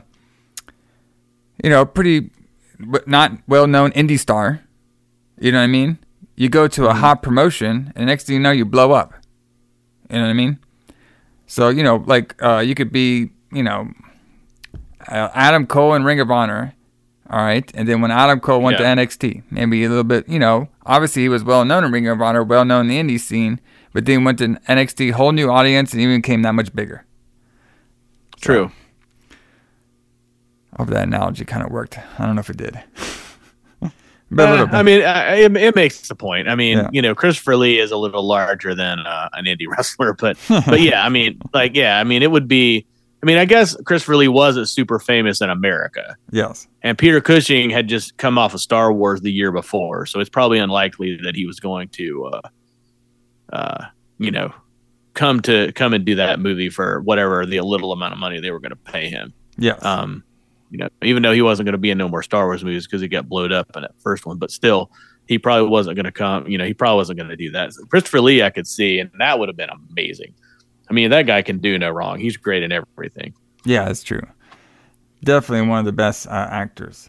you know, pretty w- not well known indie star. You know what I mean? You go to a hot promotion, and next thing you know, you blow up. You know what I mean? So you know, like uh, you could be, you know, uh, Adam Cole in Ring of Honor. All right, and then when Adam Cole went Yeah. to NXT, maybe a little bit, you know, obviously he was well known in Ring of Honor, well known in the indie scene, but then went to NXT, whole new audience, and even became that much bigger. true. I hope that analogy kind of worked. I don't know if it did. <laughs> but Uh. I mean, uh, it, it makes the point. I mean, Yeah. you know, Christopher Lee is a little larger than uh, an indie <laughs> wrestler, but but yeah, I mean, like yeah, I mean, it would be. I mean, I guess Christopher Lee wasn't super famous in America, yes. and Peter Cushing had just come off of Star Wars the year before, so it's probably unlikely that he was going to, uh, uh, you know, come to come and do that movie for whatever the little amount of money they were going to pay him. Yeah. Um, you know, even though he wasn't going to be in no more Star Wars movies because he got blowed up in that first one, but still, he probably wasn't going to come. You know, he probably wasn't going to do that. So Christopher Lee, I could see, and that would have been amazing. I mean, that guy can do no wrong. He's great in everything. Yeah, it's true. Definitely one of the best uh, actors.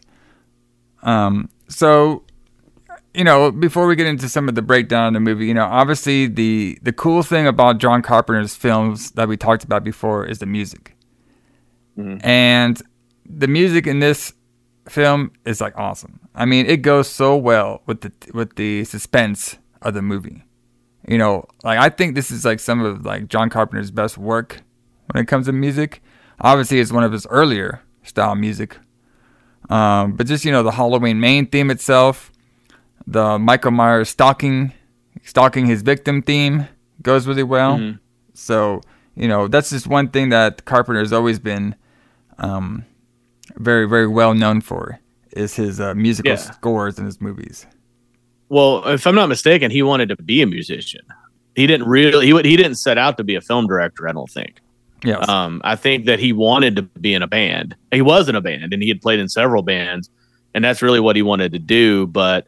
Um, so, you know, before we get into some of the breakdown of the movie, you know, obviously the the cool thing about John Carpenter's films that we talked about before is the music, Mhm. and the music in this film is like awesome. I mean, it goes so well with the with the suspense of the movie. You know, like I think this is like some of like John Carpenter's best work when it comes to music. Obviously, it's one of his earlier style music. Um, but just you know, the Halloween main theme itself, the Michael Myers stalking stalking his victim theme goes really well. Mhm. So you know, that's just one thing that Carpenter has always been um, very very well known for is his uh, musical Yeah. scores in his movies. Well, if I'm not mistaken, he wanted to be a musician. He didn't really. He would- he didn't set out to be a film director. I don't think. Yes. Um, I think that he wanted to be in a band. He was in a band, and he had played in several bands, and that's really what he wanted to do. But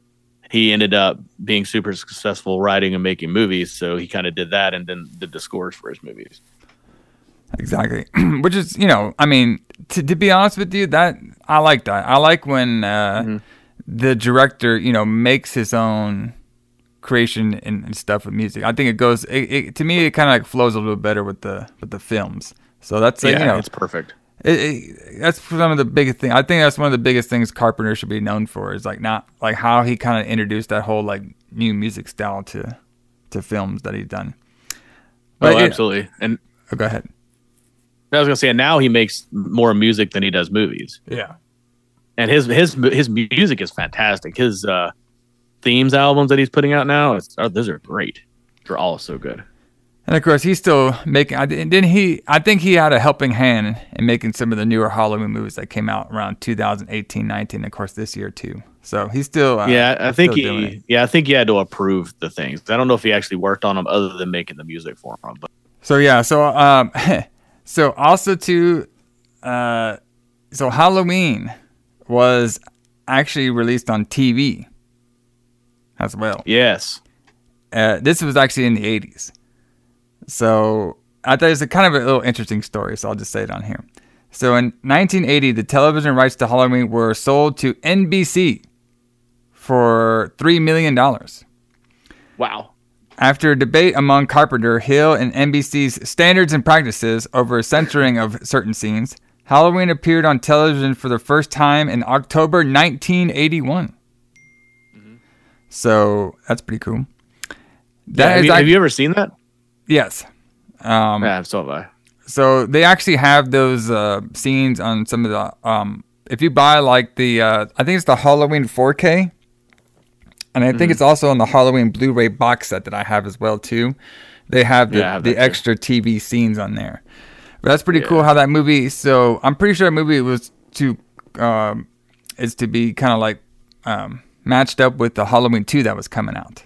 he ended up being super successful writing and making movies, so he kind of did that, and then did the scores for his movies. Exactly. <clears throat> Which is, you know, I mean, to, to be honest with you, that I like that. I like when uh, Mhm. the director, you know, makes his own creation and, and stuff with music. I think it goes. It, it, to me, it kind of like flows a little better with the with the films. So that's like, yeah, you know, it's perfect. It, it, that's some of the biggest thing. I think that's one of the biggest things Carpenter should be known for is like not like how he kind of introduced that whole like new music style to to films that he's done. But oh, it- absolutely. And oh, go ahead. I was gonna say, and now he makes more music than he does movies. Yeah. and his his his music is fantastic. His uh, themes albums that he's putting out now, it's, oh, those are great. They're all so good. And of course, he's still making. I didn't he? I think he had a helping hand in making some of the newer Halloween movies that came out around 2018, 19, of course, this year too. So he's still. Uh, yeah, I think he yeah I think he had to approve the things. I don't know if he actually worked on them other than making the music for them. But So yeah. So um, <laughs> so also too, uh, so Halloween was actually released on TV as well. yes, Uh, this was actually in the 80s. So I thought it was a kind of a little interesting story, so I'll just say it on here. So in 1980, the television rights to Halloween were sold to NBC for $3 million. wow. After a debate among Carpenter, Hill, and NBC's standards and practices over censoring of certain scenes, Halloween appeared on television for the first time in October 1981. Mm-hmm. So that's pretty cool. Yeah, That have, you, have you ever seen that? Yes. Um, yeah, so have I. So they actually have those uh, scenes on some of the. Um, if you buy like the, uh, I think it's the Halloween 4K, and I Mm-hmm. think it's also on the Halloween Blu-ray box set that I have as well too. They have the, Yeah, have the that too. extra TV scenes on there. But that's pretty Yeah. cool how that movie. So I'm pretty sure that movie was to, um, is to be kind of like um, matched up with the Halloween 2 that was coming out.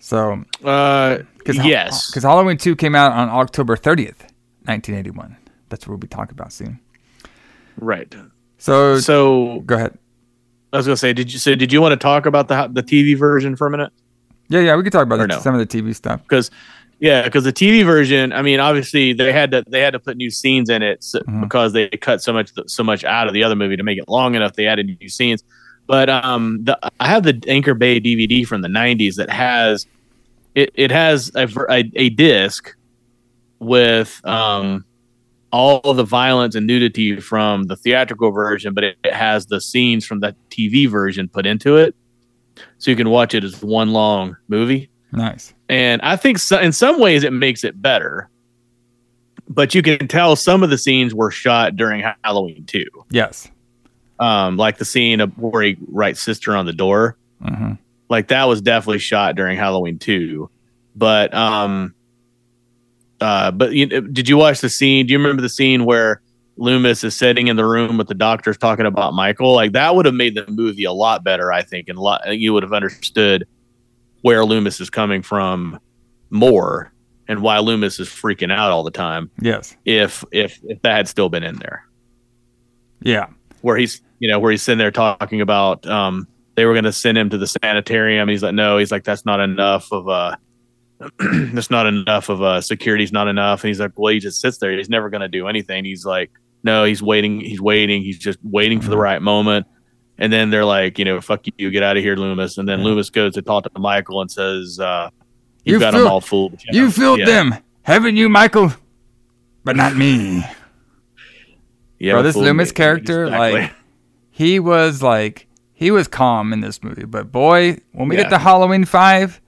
So Uh, Cause, yes, Because Halloween 2 came out on October 30th, 1981. That's what we'll be talking about soon. right. So, So go ahead. I was gonna say, did you so did you want to talk about the the TV version for a minute? Yeah, yeah, we could talk about the- no? some of the TV stuff. because yeah because the tv version i mean obviously they had to they had to put new scenes in it so, Mhm. because they cut so much so much out of the other movie to make it long enough they added new scenes but um the i have the anchor bay dvd from the 90s that has it, it has a, a, a disc with um all the violence and nudity from the theatrical version but it, it has the scenes from the tv version put into it so you can watch it as one long movie Nice. and I think so, in some ways it makes it better. But you can tell some of the scenes were shot during Halloween too, Yes. um, like the scene of where he writes "sister" on the door. hmm Like that was definitely shot during Halloween too. But um, uh, but you, did you watch the scene? Do you remember the scene where Loomis is sitting in the room with the doctors talking about Michael? Like that would have made the movie a lot better, I think, and a lot, you would have understood where Loomis is coming from more and why Loomis is freaking out all the time Yes. if if if that had still been in there. Yeah. Where he's you know where he's sitting there talking about um they were going to send him to the sanitarium. He's like, no, he's like, that's not enough of a, <clears throat> that's not enough of a security's not enough. And he's like, well, he just sits there. He's never going to do anything. He's like, no, he's waiting. He's waiting. He's just waiting for the right moment. And then they're like, you know, fuck you, get out of here, Loomis. And then Yeah. Loomis goes to talk to Michael and says, uh, you've You got fool- them all fooled. You fooled Yeah. them, haven't you, Michael? But not me. Yeah, Bro, this Loomis me. character, Exactly. like, he was like, he was calm in this movie. But boy, when we get to Halloween 5,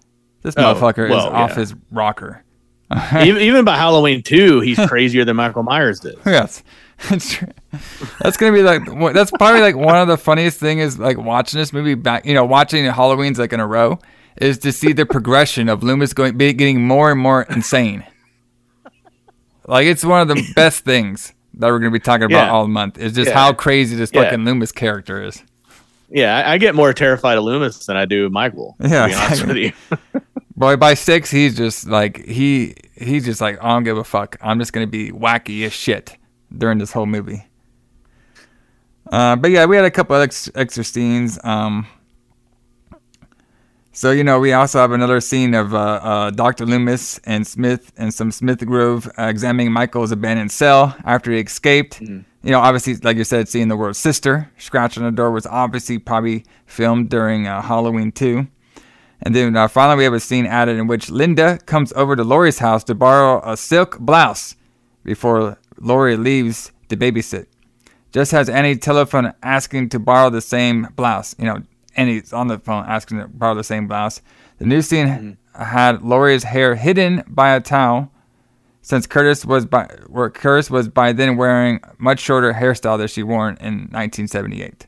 this Oh, motherfucker is well, off yeah. his rocker. <laughs> even, even by Halloween two, he's <laughs> crazier than Michael Myers is. yes. True. That's gonna be like that's probably like one of the funniest thing is like watching this movie back you know watching Halloween's like in a row is to see the progression of Loomis going be, getting more and more insane. Like it's one of the <laughs> best things that we're gonna be talking about Yeah. all month is just Yeah. how crazy this Yeah. fucking Loomis character is. Yeah, I, I get more terrified of Loomis than I do Michael. Yeah, to be honest with you. <laughs> Boy, by six, he's just like he he's just like I don't give a fuck. I'm just gonna be wacky as shit during this whole movie. Uh, but yeah, we had a couple of ex- extra scenes. Um, so you know, we also have another scene of uh, uh, Doctor Loomis and Smith and some Smith Grove uh, examining Michael's abandoned cell after he escaped. You know, obviously, like you said, seeing the word "sister" scratched on the door was obviously probably filmed during uh, Halloween too. And then uh, finally, we have a scene added in which Linda comes over to Laurie's house to borrow a silk blouse before Laurie leaves to babysit. Just as Annie telephoned asking to borrow the same blouse, you know, Annie's on the phone asking to borrow the same blouse. The new scene had Laurie's hair hidden by a towel, since Curtis was by where Curtis was by then wearing much shorter hairstyle that she wore in 1978.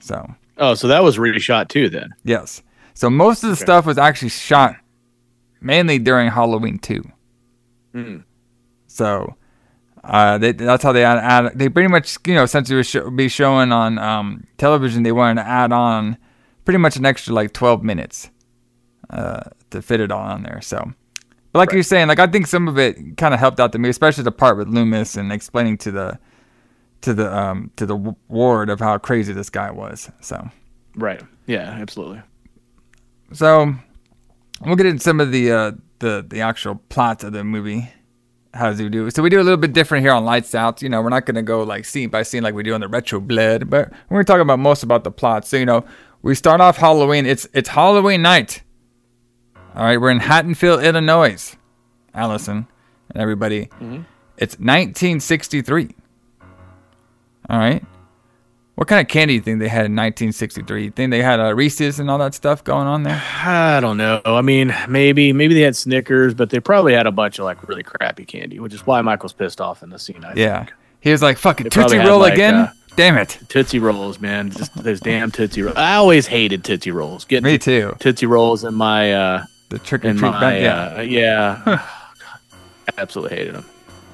So Oh, so that was reshot too then. Yes. So most of the stuff was actually shot mainly during Halloween too. Mm. So uh, they, that's how they add, add. They pretty much, you know, since it would show, be showing on um, television, they wanted to add on pretty much an extra like 12 minutes uh, to fit it all on there. So, but like you're saying, like I think some of it kind of helped out to me, especially the part with Loomis and explaining to the to the um to the ward of how crazy this guy was. So. Right. Yeah, absolutely. So we'll get into some of the uh, the the actual plot of the movie. How does we do? So we do a little bit different here on Lights Out. You know, we're not gonna go like scene by scene like we do on the Retro Blood, but we're gonna talk about most about the plot. So you know, we start off Halloween. It's it's Halloween night. All right, we're in Haddonfield, Illinois. Allison and everybody. Mm-hmm. It's 1963. All right. What kind of candy do you think they had in 1963? You think they had uh, Reese's and all that stuff going on there? I don't know. I mean, maybe maybe they had Snickers, but they probably had a bunch of like really crappy candy, which is why Michael's pissed off in the scene. I Yeah. think. He was like, fucking Tootsie Roll like, again? uh, Damn it. Tootsie Rolls, man. Just those damn Tootsie Rolls. I always hated Tootsie Rolls. Getting Me too. Tootsie Rolls in my uh The trick in treat my bag. Yeah. uh, yeah. <sighs> God, absolutely hated them.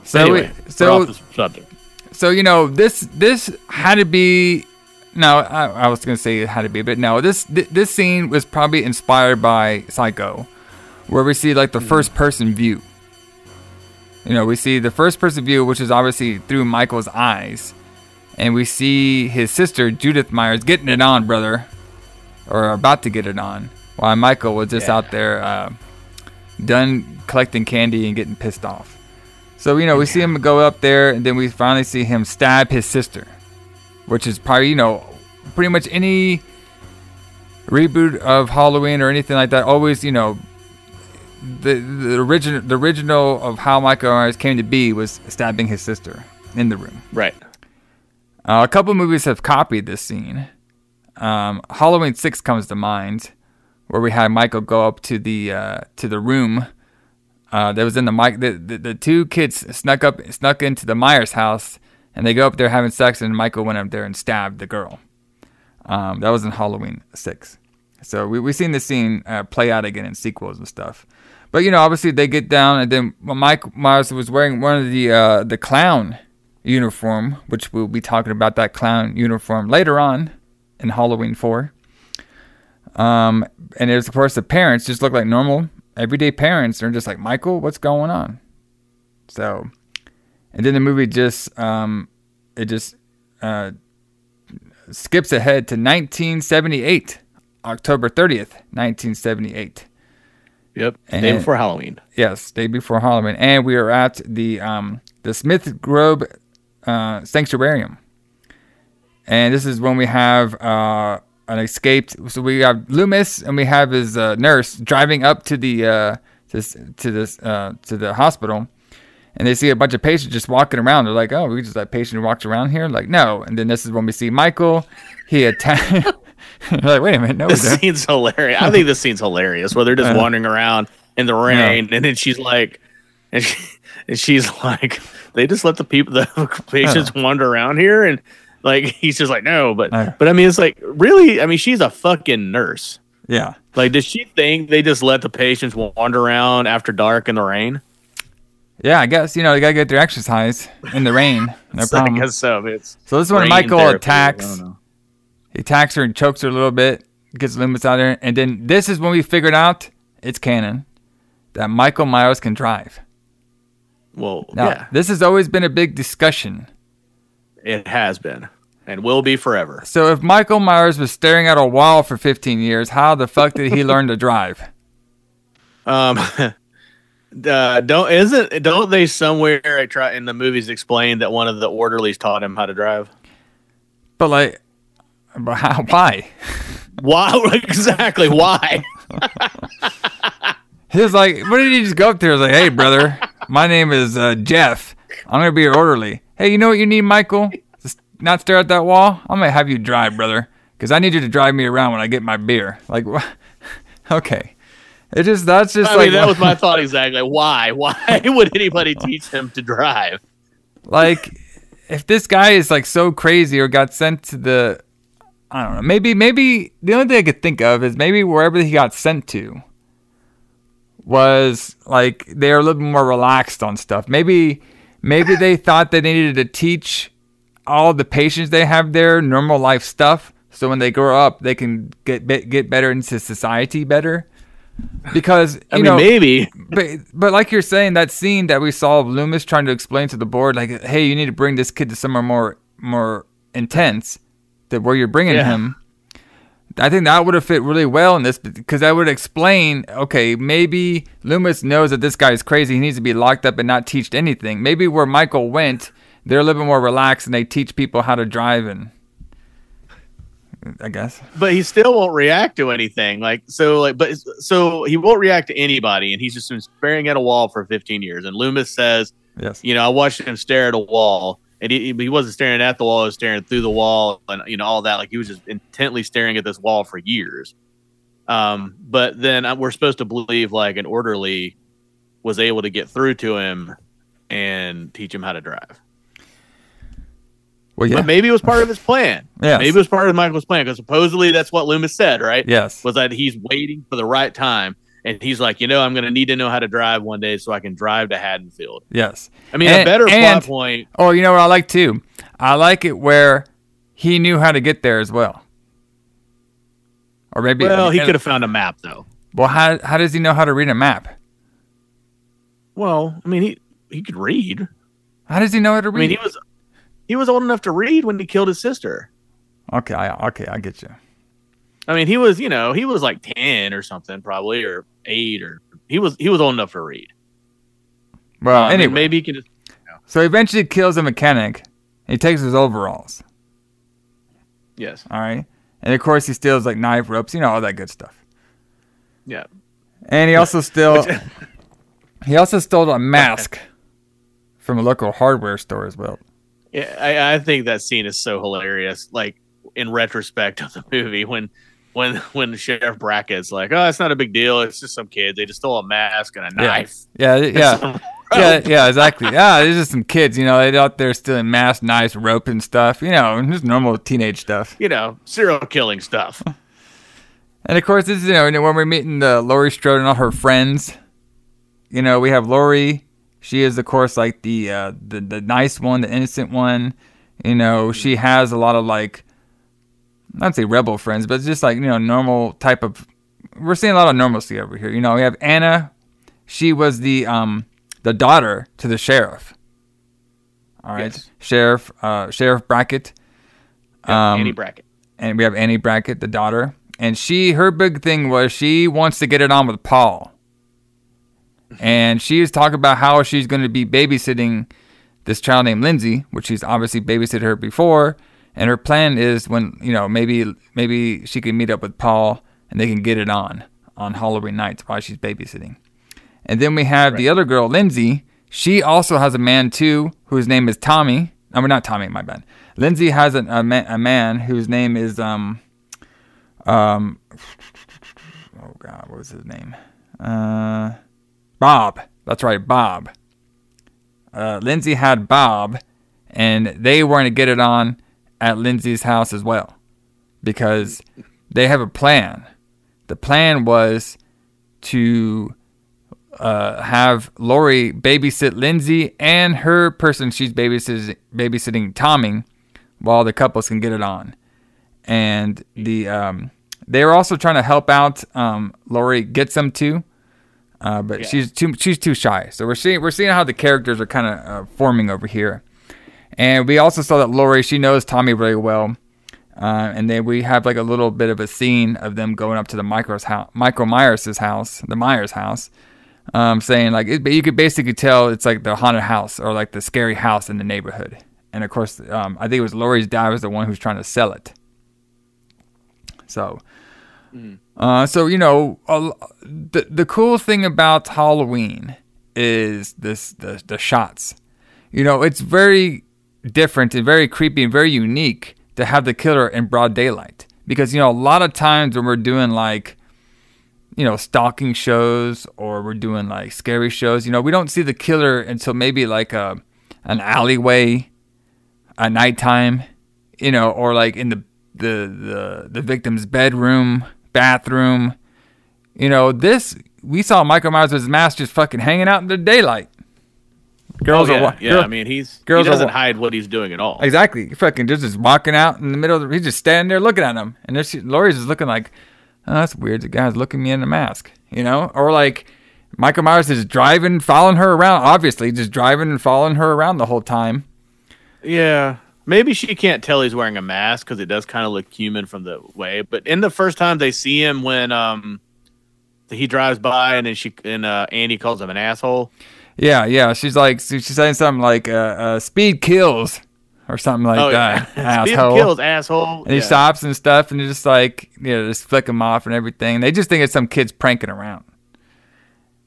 So, anyway, we- so so, off the subject. So you know, this this had to be. No, I, I was gonna say it had to be, but no. This th- this scene was probably inspired by Psycho, where we see like the first person view. You know, we see the first person view, which is obviously through Michael's eyes, and we see his sister Judith Myers getting it on, brother, or about to get it on, while Michael was just Yeah. out there, uh, done collecting candy and getting pissed off. So you know, we see him go up there, and then we finally see him stab his sister, which is probably you know, pretty much any reboot of Halloween or anything like that. Always you know, the the original the original of how Michael Myers came to be was stabbing his sister in the room. Right. Uh, a couple movies have copied this scene. Um, Halloween Six comes to mind, where we had Michael go up to the uh, to the room uh, that was in the mic. The, the the two kids snuck up snuck into the Myers house, and they go up there having sex, and Michael went up there and stabbed the girl. Um, that was in Halloween Six. So we we seen this scene uh, play out again in sequels and stuff. But you know, obviously they get down, and then Mike Myers was wearing one of the uh, the clown uniform, which we'll be talking about that clown uniform later on in Halloween 4. Um, and there's, of course, the parents just look like normal, everyday parents. They're just like, Michael, what's going on? So, and then the movie just, um, it just uh, skips ahead to 1978, October 30th, 1978. Yep. And- Day before Halloween. Yes, day before Halloween, and we are at the um, the Smith Grove uh, Sanctuarium, and this is when we have uh, an escaped. So we have Loomis, and we have his uh, nurse driving up to the uh, to, to this uh, to the hospital, and they see a bunch of patients just walking around. They're like, "Oh, we just let patient walks around here." Like, no. And then this is when we see Michael. He attacked. <laughs> like, wait a minute, no, This scene's hilarious. I think this scene's hilarious where they're just Uh-huh. wandering around in the rain, and then she's like, and, she, and she's like, they just let the people, the <laughs> patients wander around here, and like <laughs> he's just like, no, but Uh. but I mean, it's like really, I mean, she's a fucking nurse. yeah. Like, does she think they just let the patients wander around after dark in the rain? Yeah, I guess you know they gotta get their exercise in the rain. <laughs> No So I guess so. It's So this is when Michael therapy, attacks. He attacks her and chokes her a little bit, gets Loomis out there, and then this is when we figured out it's canon that Michael Myers can drive. Well, Now, yeah, this has always been a big discussion. it has been and will be forever. So if Michael Myers was staring at a wall for 15 years, how the fuck did he learn to drive? Um, <laughs> uh, don't isn't don't they somewhere I try in the movies explain that one of the orderlies taught him how to drive? But like, but how? <laughs> Why? Why <laughs> exactly? Why? He was like, what did he just go up there? He was like, hey, brother, my name is uh, Jeff. I'm going to be your orderly. Hey, you know what you need, Michael? Not stare at that wall? I'm to have you drive, brother, because I need you to drive me around when I get my beer. Like, <laughs> okay. It just, that's just I like, mean, that was my <laughs> thought exactly. Why? Why <laughs> would anybody teach him to drive? like, if this guy is like so crazy or got sent to the, I don't know, maybe, maybe the only thing I could think of is maybe wherever he got sent to was like they're a little bit more relaxed on stuff. Maybe maybe they thought they needed to teach all the patients they have there normal life stuff so when they grow up they can get get better into society better. Because <laughs> you I mean, know maybe. but but like you're saying that scene that we saw of Loomis trying to explain to the board like hey you need to bring this kid to somewhere more more intense that where you're bringing Yeah. him I think that would have fit really well in this because that would explain okay maybe Loomis knows that this guy is crazy he needs to be locked up and not teached anything maybe where Michael went they're a little bit more relaxed and they teach people how to drive and I guess But he still won't react to anything. Like so, like but so he won't react to anybody, and he's just been staring at a wall for 15 years. And Loomis says, yes you know, I watched him stare at a wall, and he, he wasn't staring at the wall; he was staring through the wall, and you know all that. Like he was just intently staring at this wall for years. Um, but then we're supposed to believe like an orderly was able to get through to him and teach him how to drive. Well yeah But maybe it was part of his plan. <laughs> Yeah. Maybe it was part of Michael's plan because supposedly that's what Loomis said, right? yes Was that he's waiting for the right time. And he's like, you know, I'm going to need to know how to drive one day so I can drive to Haddonfield. yes I mean, a better and- plot point. Oh, you know what I like too? I like it where he knew how to get there as well. Or maybe Well, he could have found a map, though. Well, how how does he know how to read a map? Well, I mean, he he could read. How does he know how to read? I mean, he was he was old enough to read when he killed his sister. okay, I, okay, I get you. I mean, he was, you know, he was like ten or something, probably, or eight, or he was he was old enough to read. Well, mean, anyway, maybe he can just. so he eventually kills a mechanic. He takes his overalls. Yes. All right, and of course he steals like knife ropes, you know, all that good stuff. Yeah. And he also stole <laughs> he also stole a mask <laughs> from a local hardware store as well. Yeah, I, I think that scene is so hilarious. Like in retrospect of the movie, when when when Sheriff Brackett's like, "Oh, it's not a big deal. It's just some kids. They just stole a mask and a knife." Yeah, <laughs> yeah. Some Yeah, yeah, exactly. Yeah, there's just some kids, you know, they're out there stealing masks, knives, rope, and stuff. You know, just normal teenage stuff. You know, serial killing stuff. And of course, this is you know when we're meeting the Laurie Strode and all her friends. You know, we have Laurie. She is, of course, like the uh, the the nice one, the innocent one. You know, she has a lot of like, not say rebel friends, but just like you know normal type of. We're seeing a lot of normalcy over here. You know, we have Anna. She was the um the daughter to the sheriff. All right, Yes. sheriff uh, Sheriff Brackett. Yeah, Um, Annie Brackett. and we have Annie Brackett, the daughter, and she her big thing was she wants to get it on with Paul, and she is talking about how she's going to be babysitting this child named Lindsay, which she's obviously babysitted her before, and her plan is when you know maybe maybe she can meet up with Paul and they can get it on on Halloween nights while she's babysitting, and then we have the other girl Lindsay. she also has a man too, whose name is Tommy. I mean, not Tommy, my bad. Lindsay has a, a, man, a man whose name is um um oh god, what was his name? Uh, Bob. That's right, Bob. Uh, Lindsay had Bob, and they were going to get it on at Lindsay's house as well because they have a plan. The plan was to uh, have Laurie babysit Lindsay and her person she's babysitting, babysitting Tommy while the couples can get it on. And the um, they were also trying to help out um, Laurie get some too, uh, but Yeah. she's too she's too shy. So we're seeing we're seeing how the characters are kind of uh, forming over here. And we also saw that Laurie she knows Tommy really well. Uh, and then we have like a little bit of a scene of them going up to the Micro's house, Michael Myers' house, the Myers house, um, saying like it, but you could basically tell it's like the haunted house or like the scary house in the neighborhood. And of course, um, I think it was Laurie's dad was the one who's trying to sell it. So, uh, so you know, l- the the cool thing about Halloween is this the the shots. You know, it's very different and very creepy and very unique to have the killer in broad daylight because you know a lot of times when we're doing like you know stalking shows or we're doing like scary shows you know we don't see the killer until maybe like a an alleyway at nighttime you know or like in the the the, the victim's bedroom bathroom you know this we saw michael myers with his mask just fucking hanging out in the daylight girls oh, are yeah, wa- yeah. girl- I mean, he's girls he doesn't wa- hide what he's doing at all. Exactly. Fucking just, just walking out in the middle of the, he's just standing there looking at him. And there's Laurie's just looking like, oh, that's weird. The guy's looking me in the mask, you know? Or like Michael Myers is driving, following her around, obviously, just driving and following her around the whole time. Yeah. Maybe she can't tell he's wearing a mask because it does kind of look human from the way. But in the first time they see him, when um he drives by and then she and uh, Andy calls him an asshole. Yeah, yeah. She's like, she's saying something like, uh, uh, speed kills or something like oh that. yeah, <laughs> Speed kills asshole. And he Yeah. stops and stuff and just like, you know, just flick him off and everything. They just think it's some kids pranking around.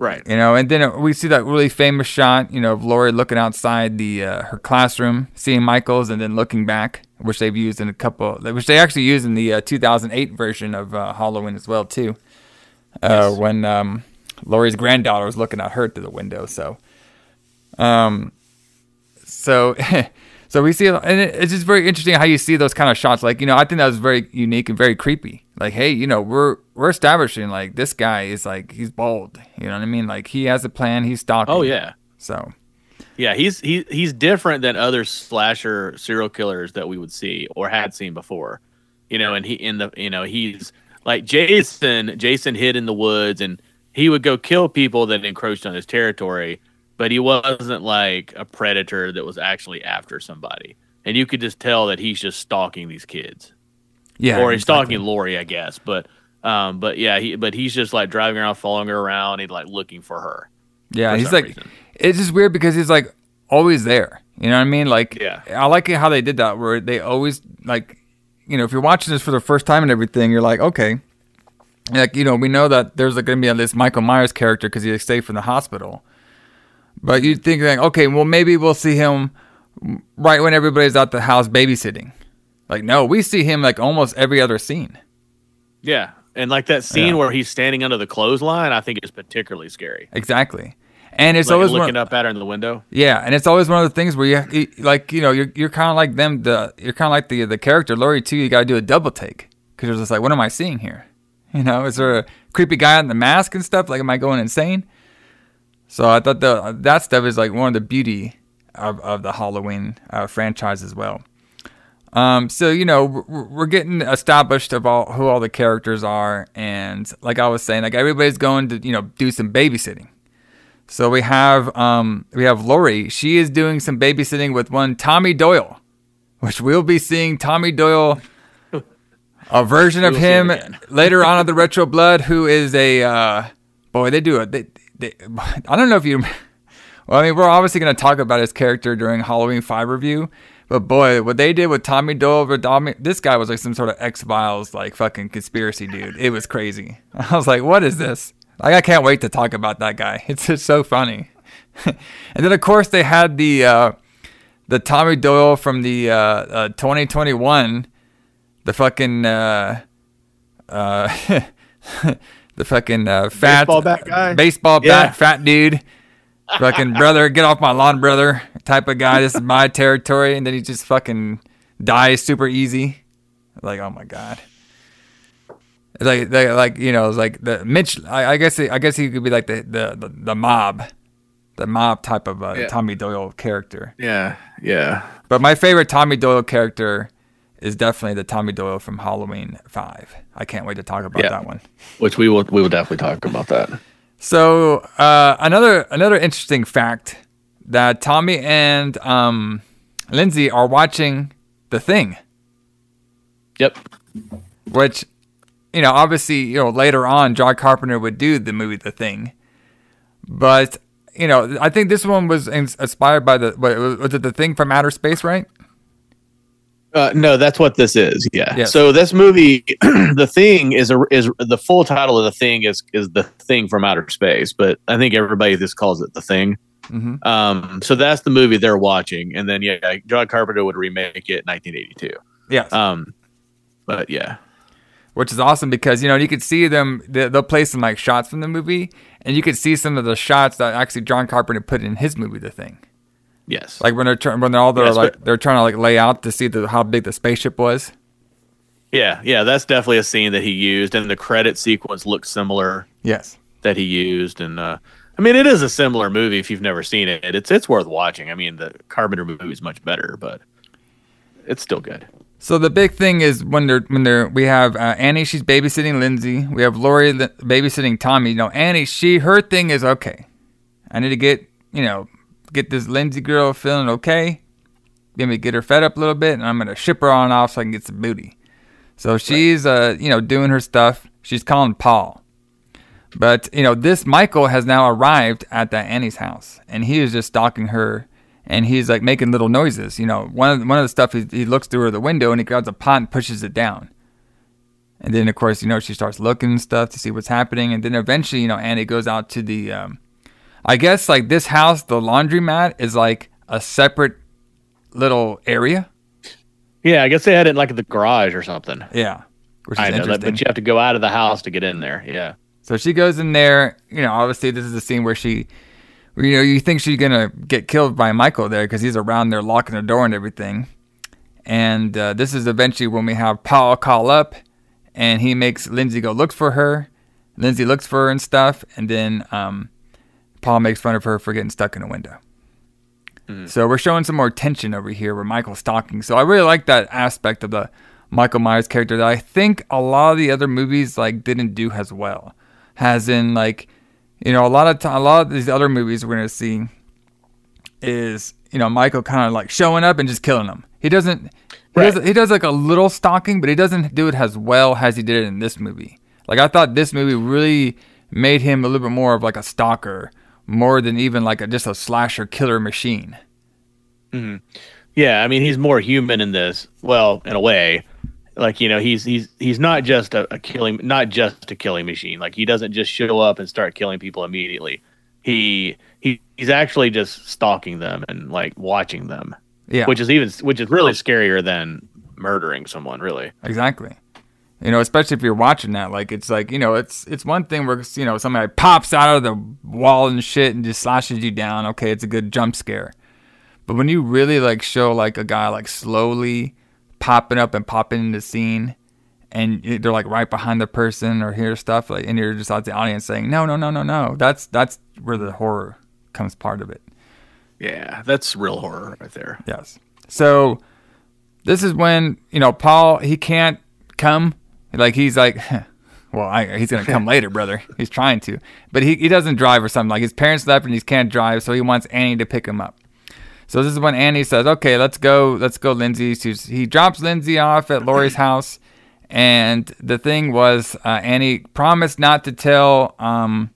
Right. you know and then we see that really famous shot you know of laurie looking outside the uh, her classroom seeing michaels and then looking back which they've used in a couple which they actually used in the uh, 2008 version of uh, halloween as well too uh, Yes. when um, laurie's granddaughter was looking at her through the window so um so <laughs> so we see and it's just very interesting how you see those kind of shots. Like you know i think that was very unique and very creepy. Like hey you know we're we're establishing like this guy is like he's bold you know what i mean? Like he has a plan. He's stalking. Oh yeah. so. Yeah, he's he he's different than other slasher serial killers that we would see or had seen before. You know, and he in the you know, he's like Jason, Jason hid in the woods and he would go kill people that encroached on his territory, but he wasn't like a predator that was actually after somebody. And you could just tell that he's just stalking these kids. yeah or he's exactly. stalking Laurie, I guess. But um but yeah, he but he's just like driving around following her around, he's like looking for her. Yeah, for he's like, reason. it's just weird because he's like always there. You know what I mean? Like, Yeah. I like how they did that, where they always like, you know, if you're watching this for the first time and everything, you're like, okay, like you know, we know that there's like, going to be this Michael Myers character because he escaped from the hospital, but you think like, okay, well maybe we'll see him right when everybody's at the house babysitting. Like, no, we see him like almost every other scene. Yeah. And like that scene Yeah. where he's standing under the clothesline, I think is particularly scary. Exactly. And it's like always one- looking up at her in the window. Yeah, and it's always one of the things where you, you like, you know, you're you're kind of like them. The you're kind of like the the character Laurie too. You got to do a double take because you're just like, what am I seeing here? You know, is there a creepy guy in the mask and stuff? Like, am I going insane? So I thought the that stuff is like one of the beauty of of the Halloween uh, franchise as well. Um, so you know we're, we're getting established of all who all the characters are, and like I was saying, like everybody's going to you know do some babysitting. So we have um we have Laurie. She is doing some babysitting with one Tommy Doyle, which we'll be seeing Tommy Doyle, <laughs> a version of We'll him him later on of the <laughs> Retro Blood, who is a uh, boy. They do it. They, <laughs> I don't know if you. <laughs> Well, I mean, we're obviously going to talk about his character during Halloween Five review, but boy, what they did with Tommy Doyle, with Tommy, this guy was like some sort of X Files like fucking conspiracy dude. It was crazy. <laughs> I was like, what is this? Like, I can't wait to talk about that guy. It's just so funny. and then of course they had the uh, the Tommy Doyle from the uh, uh, 2021, the fucking uh, uh, the fucking uh, fat Baseball bat guy? baseball Yeah. bat fat dude. fucking brother, get off my lawn, brother. Type of guy. This is my <laughs> territory, and then he just fucking dies super easy. Like, oh my god. Like, like, like you know, it's like the Mitch. I, I guess, I guess he could be like the the the, the mob, the mob type of uh, Yeah. Tommy Doyle character. Yeah, yeah. But my favorite Tommy Doyle character is definitely the Tommy Doyle from Halloween Five. I can't wait to talk about Yeah. that one. Which we will we will definitely talk about that. So uh, another another interesting fact that Tommy and um, Lindsay are watching The Thing, Yep. which you know obviously you know later on John Carpenter would do the movie The Thing, but you know I think this one was inspired by the what, was it The Thing from Outer Space, right? Uh, no, that's what this is. Yeah. Yes. So this movie, <clears throat> the thing is a, is the full title of the thing is is the thing from outer space, but I think everybody just calls it the thing. hmm Um, so that's the movie they're watching, and then yeah, John Carpenter would remake it in 1982. Yeah. Um, but yeah, which is awesome because you know you could see them they- they'll play some like shots from the movie and you could see some of the shots that actually John Carpenter put in his movie The Thing yes, like when they're trying when they're all they're Yes, like but- they're trying to like lay out to see the, how big the spaceship was yeah, yeah. That's definitely a scene that he used, and the credit sequence looks similar yes that he used, and uh, I mean, it is a similar movie if you've never seen it. It's it's worth watching. I mean, the Carpenter movie is much better, but it's still good. so the big thing is when they're when they're we have uh, Annie she's babysitting Lindsay we have Laurie li- babysitting Tommy you know Annie she her thing is okay I need to get you know get this Lindsay girl feeling okay maybe get her fed up a little bit and I'm gonna ship her on off so I can get some booty So she's uh you know doing her stuff. She's calling Paul. But you know this Michael has now arrived at that Annie's house, and he is just stalking her, and he's like making little noises. You know, one of the, one of the stuff he, he looks through her the window and he grabs a pot and pushes it down. And then of course you know she starts looking and stuff to see what's happening, and then eventually you know Annie goes out to the, um, I guess like this house, the laundromat is like a separate little area. Yeah, I guess they had it like at the garage or something. Yeah, which is I know that, but you have to go out of the house to get in there. Yeah. So she goes in there. You know, obviously this is the scene where she, you know, you think she's gonna get killed by Michael there because he's around there locking the door and everything. And uh, this is eventually when we have Paul call up, and he makes Lindsay go look for her. Lindsay looks for her and stuff, and then um, Paul makes fun of her for getting stuck in a window. Mm-hmm. So we're showing some more tension over here where Michael's stalking. So I really like that aspect of the Michael Myers character that I think a lot of the other movies like didn't do as well. Has in like, you know, a lot of time, a lot of these other movies we're gonna see is you know Michael kind of like showing up and just killing them. He doesn't. He, Right. does, he does like a little stalking, but he doesn't do it as well as he did it in this movie. Like I thought this movie really made him a little bit more of like a stalker, more than even like a, just a slasher killer machine. Mm-hmm. Yeah, I mean he's more human in this. Well, in a way, like you know he's he's he's not just a, a killing, not just a killing machine. Like he doesn't just show up and start killing people immediately. He he he's actually just stalking them and like watching them, Yeah, which is even which is really scarier than murdering someone. Really. Exactly. You know, especially if you're watching that, like it's like you know, it's it's one thing where you know somebody pops out of the wall and shit and just slashes you down. Okay, it's a good jump scare. But when you really like show like a guy like slowly popping up and popping in the scene, and they're like right behind the person or hear stuff like, and you're just out the audience saying no, no, no, no, no. That's that's where the horror comes part of it. Yeah, that's real horror right there. Yes. So this is when you know Paul he can't come. Like he's like, <laughs> well, I, he's gonna come <laughs> later, brother. He's trying to, but he, he doesn't drive or something. Like his parents left and he can't drive, so he wants Annie to pick him up. So this is when Annie says, "Okay, let's go. Let's go, Lindsay." She's, he drops Lindsay off at Laurie's <laughs> house, and the thing was, uh, Annie promised not to tell um,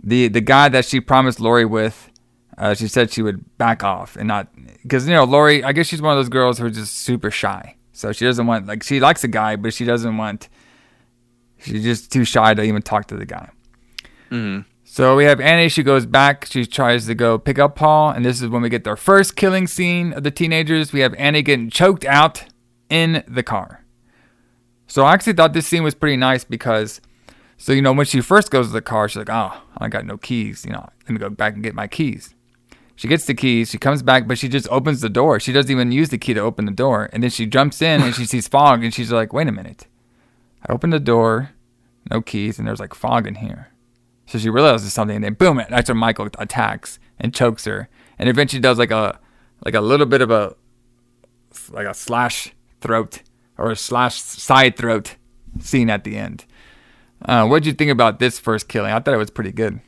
the the guy that she promised Laurie with. Uh, she said she would back off and not because you know Laurie. I guess she's one of those girls who are just super shy, so she doesn't want like she likes a guy, but she doesn't want. She's just too shy to even talk to the guy. Mhm. So we have Annie. She goes back. She tries to go pick up Paul, and this is when we get our first killing scene of the teenagers. We have Annie getting choked out in the car. So I actually thought this scene was pretty nice because, so you know, when she first goes to the car, she's like, "Oh, I got no keys. You know, let me go back and get my keys." She gets the keys. She comes back, but she just opens the door. She doesn't even use the key to open the door, and then she jumps in and she sees fog, and she's like, "Wait a minute! I opened the door, no keys, and there's like fog in here." So she realizes something, and then boom! it, That's when Michael attacks and chokes her, and eventually does like a like a little bit of a like a slash throat or a slash side throat scene at the end. Uh, what did you think about this first killing? I thought it was pretty good.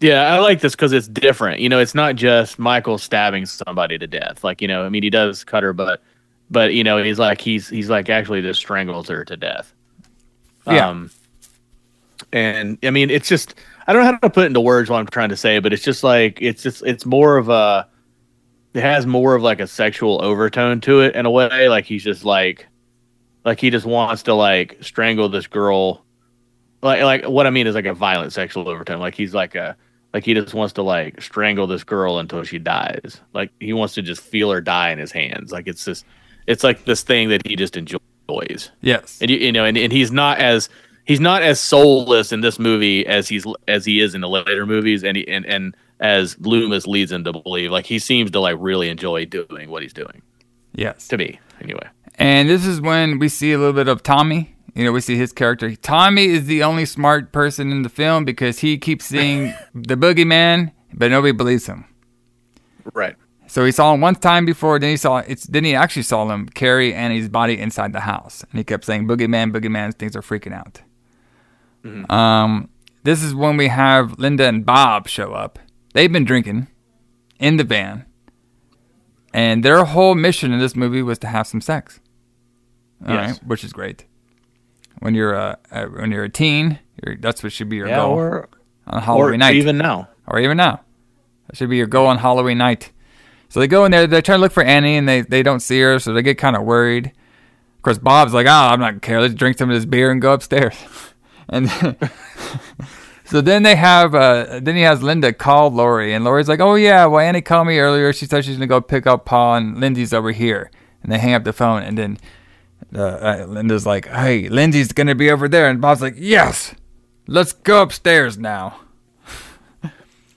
Yeah, I like this because it's different. You know, it's not just Michael stabbing somebody to death. Like, you know, I mean, he does cut her, but, but you know, he's like he's he's like actually just strangles her to death. Yeah. Um, and I mean, it's just I don't know how to put it into words what I'm trying to say, but it's just like it's just it's more of a it has more of like a sexual overtone to it in a way. Like he's just like like he just wants to like strangle this girl. Like like what I mean is like a violent sexual overtone. Like he's like a like he just wants to like strangle this girl until she dies. Like he wants to just feel her die in his hands. Like it's just it's like this thing that he just enjoys. Yes. And you, you know, and, and he's not as he's not as soulless in this movie as he's as he is in the later movies, and he, and and as Loomis leads him to believe. Like he seems to like really enjoy doing what he's doing. Yes. To me, anyway. And this is when we see a little bit of Tommy. You know, we see his character. Tommy is the only smart person in the film because he keeps seeing <laughs> the boogeyman, but nobody believes him. Right. So he saw him one time before. Then he saw it's. Then he actually saw him carry Annie's body inside the house, and he kept saying, "Boogeyman, boogeyman." Things are freaking out. Um, this is when we have Linda and Bob show up. They've been drinking in the van, and their whole mission in this movie was to have some sex. All right, Yes. which is great. When you're a, when you're a teen, you're, that's what should be your Yeah, goal or on Halloween or night even now. or even now. That should be your goal on Halloween night. So they go in there, they try to look for Annie, and they, they don't see her, so they get kind of worried. Of course, Bob's like, oh, I'm not care. Let's drink some of this beer and go upstairs. <laughs> and <laughs> so then they have, uh, then he has Linda call Laurie, and Laurie's like, oh, yeah, well, Annie called me earlier. She said she's going to go pick up Paul, and Lindy's over here. And they hang up the phone, and then uh, uh, Linda's like, hey, Lindsay's to be over there. And Bob's like, yes, let's go upstairs now. <laughs>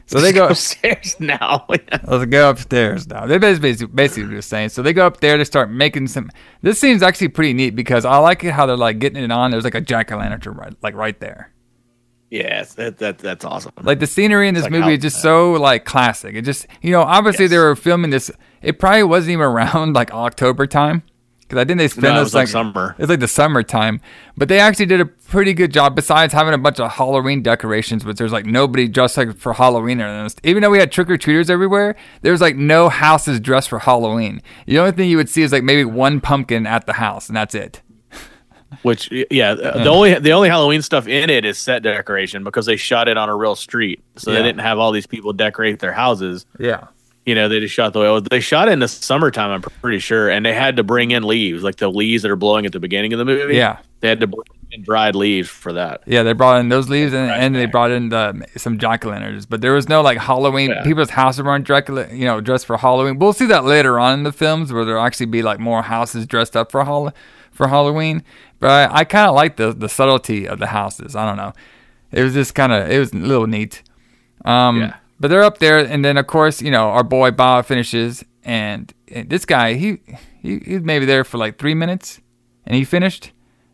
So they go <laughs> upstairs now. <laughs> Let's go upstairs now. They basically basically just saying. So they go up there to start making some. This seems actually pretty neat because I like it how they're like getting it on. There's like a jack o' lantern right, like right there. yes, that, that that's awesome. Like the scenery in this like movie how- is just so like classic. It just you know obviously they were filming this. It probably wasn't even around like October time because I think they spent No, this was like summer. It's like the summertime, but they actually did a pretty good job. Besides having a bunch of Halloween decorations, but there's like nobody dressed like for Halloween or. Even though we had trick or treaters everywhere, there's like no houses dressed for Halloween. The only thing you would see is like maybe one pumpkin at the house, and that's it. <laughs> Which yeah, uh, the only the only Halloween stuff in it is set decoration because they shot it on a real street, so Yeah. they didn't have all these people decorate their houses. Yeah. You know, they just shot the way they shot it in the summertime. I'm pretty sure, and they had to bring in leaves, like the leaves that are blowing at the beginning of the movie. Yeah. they had to bring in dried leaves for that. Yeah, they brought in those leaves and, and they brought in the, some jack o' lanterns, but there was no like Halloween. Yeah. People's houses weren't dressed, you know, dressed for Halloween. We'll see that later on in the films where there'll actually be like more houses dressed up for Hall- for Halloween. But I, I kind of like the the subtlety of the houses. I don't know. It was just kind of it was a little neat. Um, Yeah. But they're up there, and then of course you know our boy Bob finishes, and, and this guy he he he's maybe there for like three minutes, and he finished.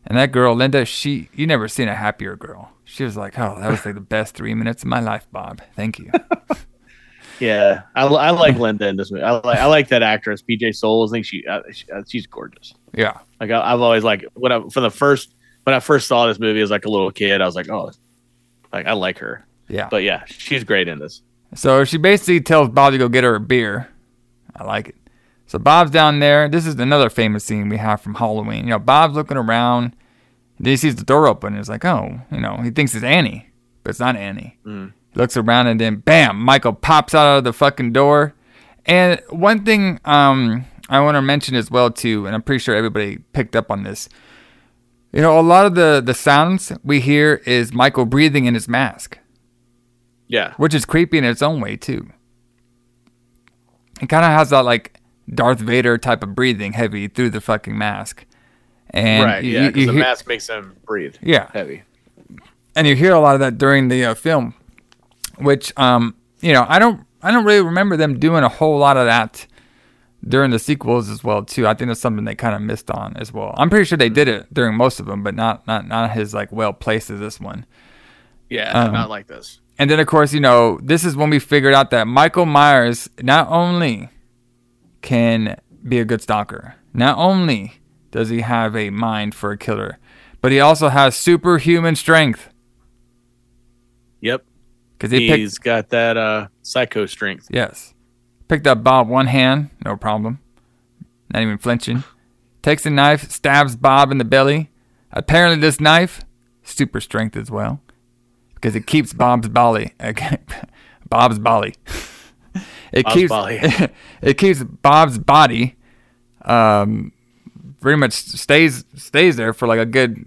And that girl, Linda, she you never seen a happier girl. She was like, "Oh, that was like the best three minutes of my life, Bob. Thank you." <laughs> Yeah, I, I like Linda in this movie. I like I like that actress, PJ Soles. I think she, uh, she uh, she's gorgeous. yeah, Like I, I've always like when I for the first when I first saw this movie as like a little kid, I was like, oh, like I like her. yeah. But yeah, she's great in this. So she basically tells Bob to go get her a beer. I like it. So Bob's down there. This is another famous scene we have from Halloween. You know, Bob's looking around. Then he sees the door open. And it's like, oh, you know, he thinks it's Annie, but it's not Annie. Mm. He looks around and then, bam, Michael pops out of the fucking door. And one thing um, I want to mention as well too, and I'm pretty sure everybody picked up on this. You know, a lot of the the sounds we hear is Michael breathing in his mask. Yeah. which is creepy in its own way too. It kind of has that like Darth Vader type of breathing, heavy through the fucking mask, and right. you- yeah. Because the hear- mask makes them breathe yeah, heavy. and you hear a lot of that during the uh, film, which um you know I don't I don't really remember them doing a whole lot of that during the sequels as well too. I think that's something they kind of missed on as well. I'm pretty sure they did it during most of them, but not not not his like well placed as this one. Yeah. Um, not like this. And then, of course, you know, this is when we figured out that Michael Myers not only can be a good stalker, not only does he have a mind for a killer, but he also has superhuman strength. Yep. Because he He's picked, got that uh psycho strength. yes, picked up Bob one hand, no problem, not even flinching. Takes a knife, stabs Bob in the belly. Apparently, this knife, super strength as well, because it keeps Bob's belly, <laughs> Bob's belly. It Bob's keeps belly. <laughs> it keeps Bob's body, um, pretty much stays stays there for like a good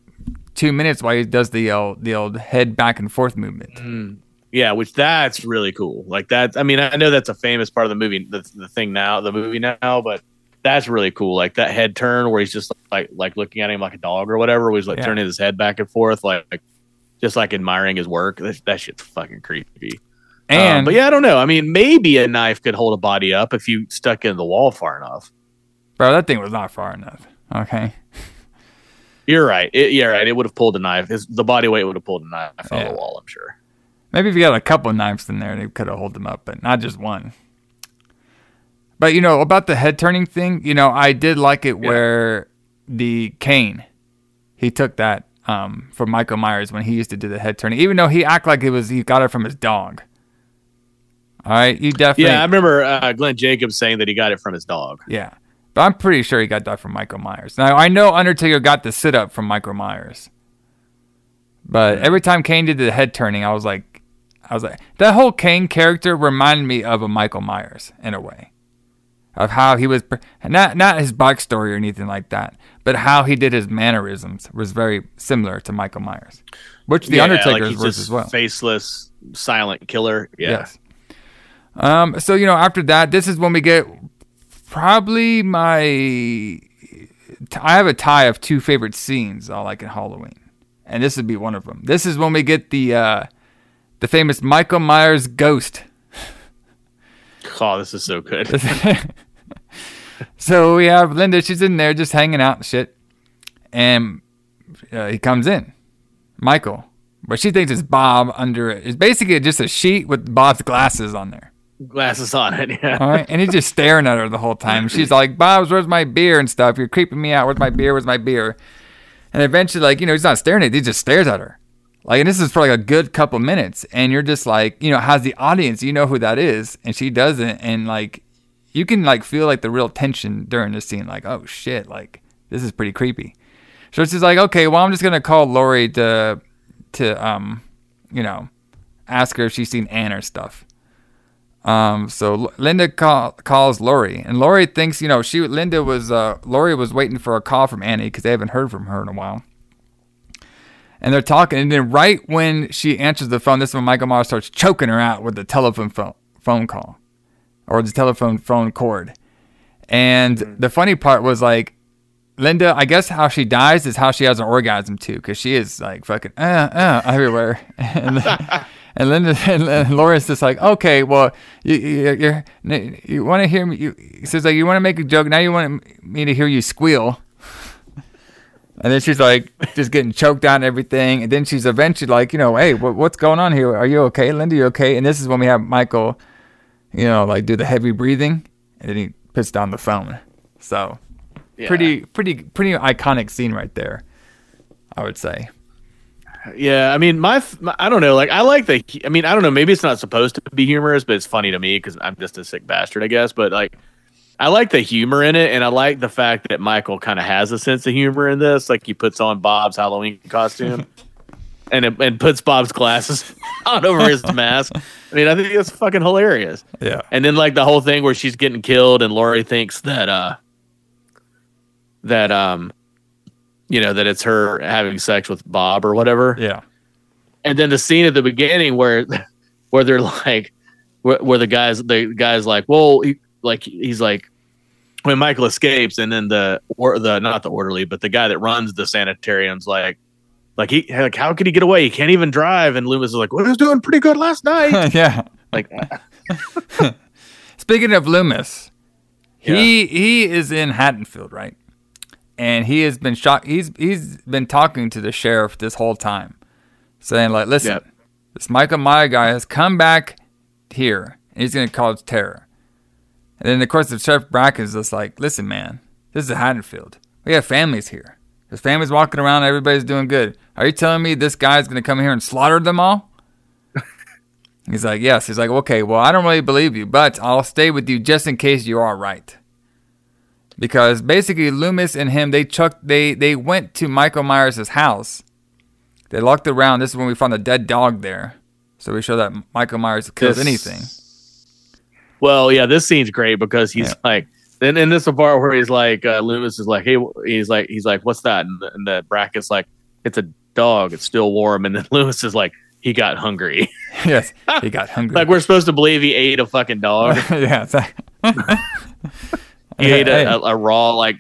two minutes while he does the old the old head back and forth movement. Yeah, which that's really cool. Like that. I mean, I know that's a famous part of the movie, the, the thing now, the movie now, but that's really cool. Like that head turn where he's just like like looking at him like a dog or whatever, where he's like Yeah. turning his head back and forth, like, like just like admiring his work. That, that shit's fucking creepy. Um, And but yeah, I don't know. I mean, maybe a knife could hold a body up if you stuck in the wall far enough. bro, that thing was not far enough. Okay, <laughs> You're right. It, yeah, right. It would have pulled a knife. His, the body weight would have pulled a knife Yeah. of the wall. I'm sure. maybe if you got a couple of knives in there, they could have held them up, but not just one. But you know about the head turning thing, you know I did like it Yeah. where the cane, he took that um, from Michael Myers when he used to do the head turning, even though he act like it was he got it from his dog. All right, you definitely Yeah, I remember uh, Glenn Jacobs saying that he got it from his dog. Yeah. But I'm pretty sure he got that from Michael Myers. Now, I know Undertaker got the sit up from Michael Myers. But every time Kane did the head turning, I was like, I was like, that whole Kane character reminded me of a Michael Myers in a way. Of how he was, not not his backstory or anything like that, but how he did his mannerisms was very similar to Michael Myers, which the Yeah, Undertaker's he's was as well. Faceless, silent killer. Yeah. Yes. Um. So you know, after that, this is when we get probably my. I have a tie of two favorite scenes I like in Halloween, and this would be one of them. This is when we get the uh, the famous Michael Myers ghost. <laughs> Oh, this is so good. <laughs> so we have Linda. She's in there just hanging out and shit, and uh, he comes in, Michael. But she thinks it's Bob under it. It's basically just a sheet with Bob's glasses on there. Glasses on it. Yeah. All right. And he's just staring at her the whole time. She's like, Bob's, where's my beer and stuff? You're creeping me out. Where's my beer? Where's my beer? And eventually, like, you know, he's not staring at it. He just stares at her. Like, and this is for like a good couple minutes. And you're just like, you know, has the audience, you know who that is. And she doesn't. And like, you can like feel like the real tension during the scene. Like, oh shit, like, this is pretty creepy. So she's like, okay, well, I'm just to call Laurie to, to, um, you know, ask her if she's seen Anne or stuff. Um, so Linda call, calls Laurie, and Laurie thinks, you know, she Linda was uh, Laurie was waiting for a call from Annie because they haven't heard from her in a while. And they're talking, and then right when she answers the phone, this is when Michael Myers starts choking her out with the telephone phone, phone call, or the telephone phone cord. And the funny part was like, Linda, I guess how she dies is how she has an orgasm too, because she is like fucking uh, uh, everywhere. <laughs> and, <laughs> and Linda and, and Laura's just like, okay, well, you you you're, want to hear me? You he says like you want to make a joke. Now you want me to hear you squeal. <laughs> And then she's like just getting choked out and everything. And then she's eventually like, you know, hey, what, what's going on here? Are you okay, Linda? You okay? And this is when we have Michael, you know, like do the heavy breathing, and then he puts down the phone. So Yeah. pretty pretty pretty iconic scene right there i would say Yeah, I mean, my, my I don't know. Like, I like the. I mean, I don't know. Maybe it's not supposed to be humorous, but it's funny to me because I'm just a sick bastard, I guess. But like, I like the humor in it, and I like the fact that Michael kind of has a sense of humor in this. Like, he puts on Bob's Halloween costume, <laughs> and it, and puts Bob's glasses <laughs> on over his mask. I mean, I think that's fucking hilarious. yeah And then like the whole thing where she's getting killed and Laurie thinks that uh that um you know that it's her having sex with Bob or whatever. yeah And then the scene at the beginning where <laughs> where they're like, where, where the guys, the guys like, well, he, like he's like, when Michael escapes, and then the or the not the orderly, but the guy that runs the sanitarium's like, like he like how could he get away? He can't even drive. And Loomis is like, well, he was doing pretty good last night. <laughs> yeah. like, <laughs> <laughs> Speaking of Loomis, he he is in Haddonfield, right? And he has been shot. He's he's been talking to the sheriff this whole time, saying like, "Listen, this Michael Meyer guy has come back here, and he's going to cause terror." And then of course the sheriff Brackett's just like, "Listen, man, this is Haddonfield. We have families here. There's families walking around. Everybody's doing good. Are you telling me this guy's going to come here and slaughter them all?" <laughs> He's like, yes. He's like, okay, well, I don't really believe you, but I'll stay with you just in case you are right. Because basically, Loomis and him, they chucked, they they went to Michael Myers' house. They locked around. This is when we found the dead dog there. So we show that Michael Myers kills This- anything. Well, yeah, this scene's great because he's Yeah. like, then in this part where he's like, uh, Loomis is like, hey, he's like, he's like, what's that? And the, and the Brackett's like, it's a dog. It's still warm. And then <laughs> Loomis is like, he got hungry. <laughs> yes, he <laughs> got hungry. like we're supposed to believe he ate a fucking dog. yeah, He ate a, a, a raw like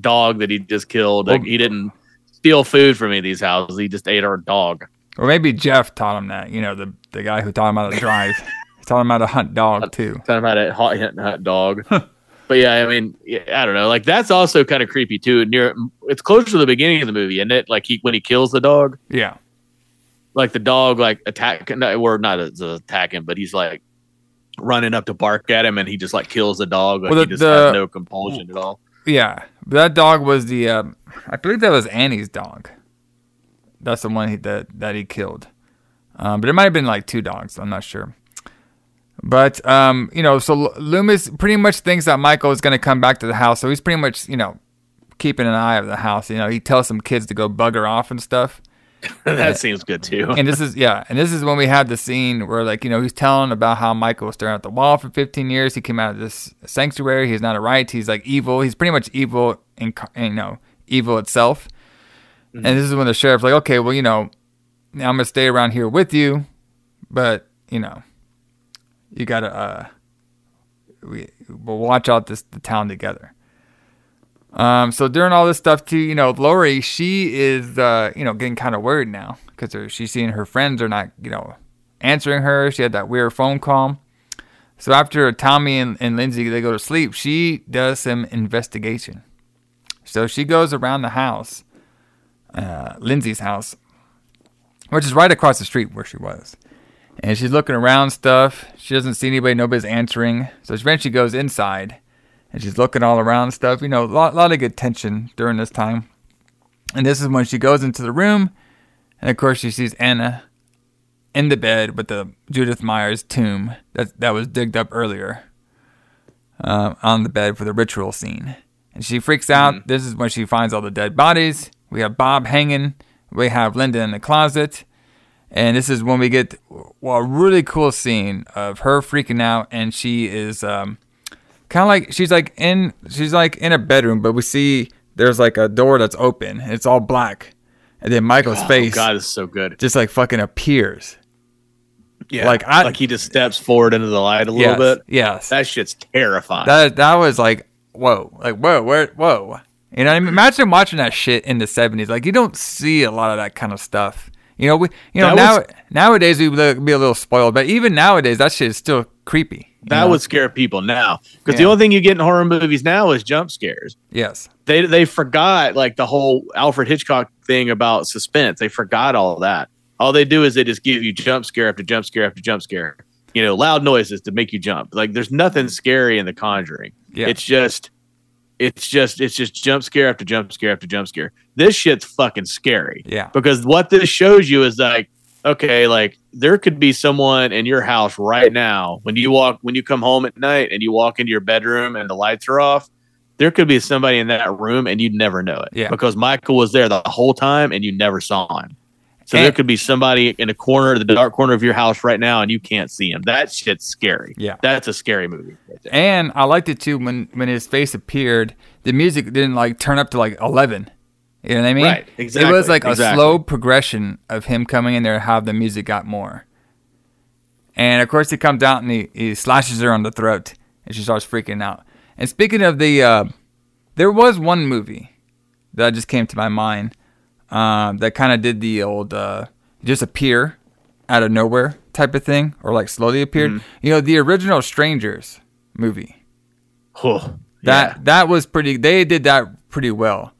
dog that he just killed. Like Well- he didn't steal food from any of these houses. He just ate our dog. or maybe Jeff taught him that. You know, the the guy who taught him how to drive. he taught him how to hunt dog uh, too. Talking about a hot hot, hot dog. But yeah, I mean, yeah, I don't know. Like that's also kind of creepy too. Near it's close to the beginning of the movie, isn't it? Like he when he kills the dog, Yeah, like the dog like attack or not as attacking, but he's like running up to bark at him, and he just like kills the dog. Like Well, he the- just the- has no compulsion at all. Yeah, that dog was the. Um, I believe that was Annie's dog. That's the one he, that that he killed. Um, but it might have been like two dogs. I'm not sure. But um, you know, so Loomis pretty much thinks that Michael is going to come back to the house. So he's pretty much you know keeping an eye of the house. You know, he tells some kids to go bugger off and stuff. <laughs> that seems good too. And this is yeah, and this is when we have the scene where like you know he's telling about how Michael was staring at the wall for 15 years. He came out of this sanctuary. He's not a right. He's like evil. He's pretty much evil and you know evil itself. And this is when the sheriff's like, okay, well you know, I'm gonna stay around here with you, but you know, you gotta uh, we we'll watch out this the town together. Um, so during all this stuff too, you know, Laurie, she is, uh, you know, getting kind of worried now because she's seeing her friends are not, you know, answering her. She had that weird phone call. So after Tommy and, and Lindsay they go to sleep, she does some investigation. So she goes around the house, uh, Lindsay's house, which is right across the street where she was. And she's looking around stuff. She doesn't see anybody. Nobody's answering. So she eventually goes inside and she's looking all around stuff. You know, a lot, lot of good tension during this time. And this is when she goes into the room, and of course she sees Anna in the bed with the Judith Myers tomb that that was digged up earlier uh, on the bed for the ritual scene. And she freaks out. This is when she finds all the dead bodies. We have Bob hanging. We have Linda in the closet. And this is when we get well, a really cool scene of her freaking out, and she is um, kind of like she's like in she's like in a bedroom, but we see there's like a door that's open. And it's all black, and then Michael's Oh, face God is so good. just like fucking appears. Yeah, Like, I- like he just steps forward into the light a little yes, bit. yes. That shit's terrifying. That that was like whoa, like whoa, where whoa. You know, I mean? imagine watching that shit in the seventies. Like you don't see a lot of that kind of stuff. You know, we you know That now was- nowadays we would be a little spoiled, but even nowadays that shit is still creepy. that know? would scare people now because the only thing you get in horror movies now is jump scares. yes, They they forgot like the whole Alfred Hitchcock thing about suspense. They forgot all that. All they do is they just give you jump scare after jump scare after jump scare. You know, loud noises to make you jump. Like there's nothing scary in The Conjuring. Yeah. It's just, it's just, it's just jump scare after jump scare after jump scare. This shit's fucking scary. Yeah. Because what this shows you is like, okay, like there could be someone in your house right now when you walk when you come home at night and you walk into your bedroom and the lights are off. There could be somebody in that room and you'd never know it. Yeah. Because Michael was there the whole time and you never saw him. So there could be somebody in a corner, the dark corner of your house right now, and you can't see him. That shit's scary. Yeah. That's a scary movie. Right. And I liked it too when when his face appeared. The music didn't like turn up to like eleven. You know what I mean? Right, It was exactly, like a slow progression of him coming in there. How the music got more. And of course, he comes out and he, he slashes her on the throat, and she starts freaking out. And speaking of the, uh, there was one movie that just came to my mind uh, that kind of did the old uh, just appear out of nowhere type of thing, or like slowly appeared. Mm-hmm. You know, the original Strangers movie. Oh, That yeah. that was pretty. They did that pretty well.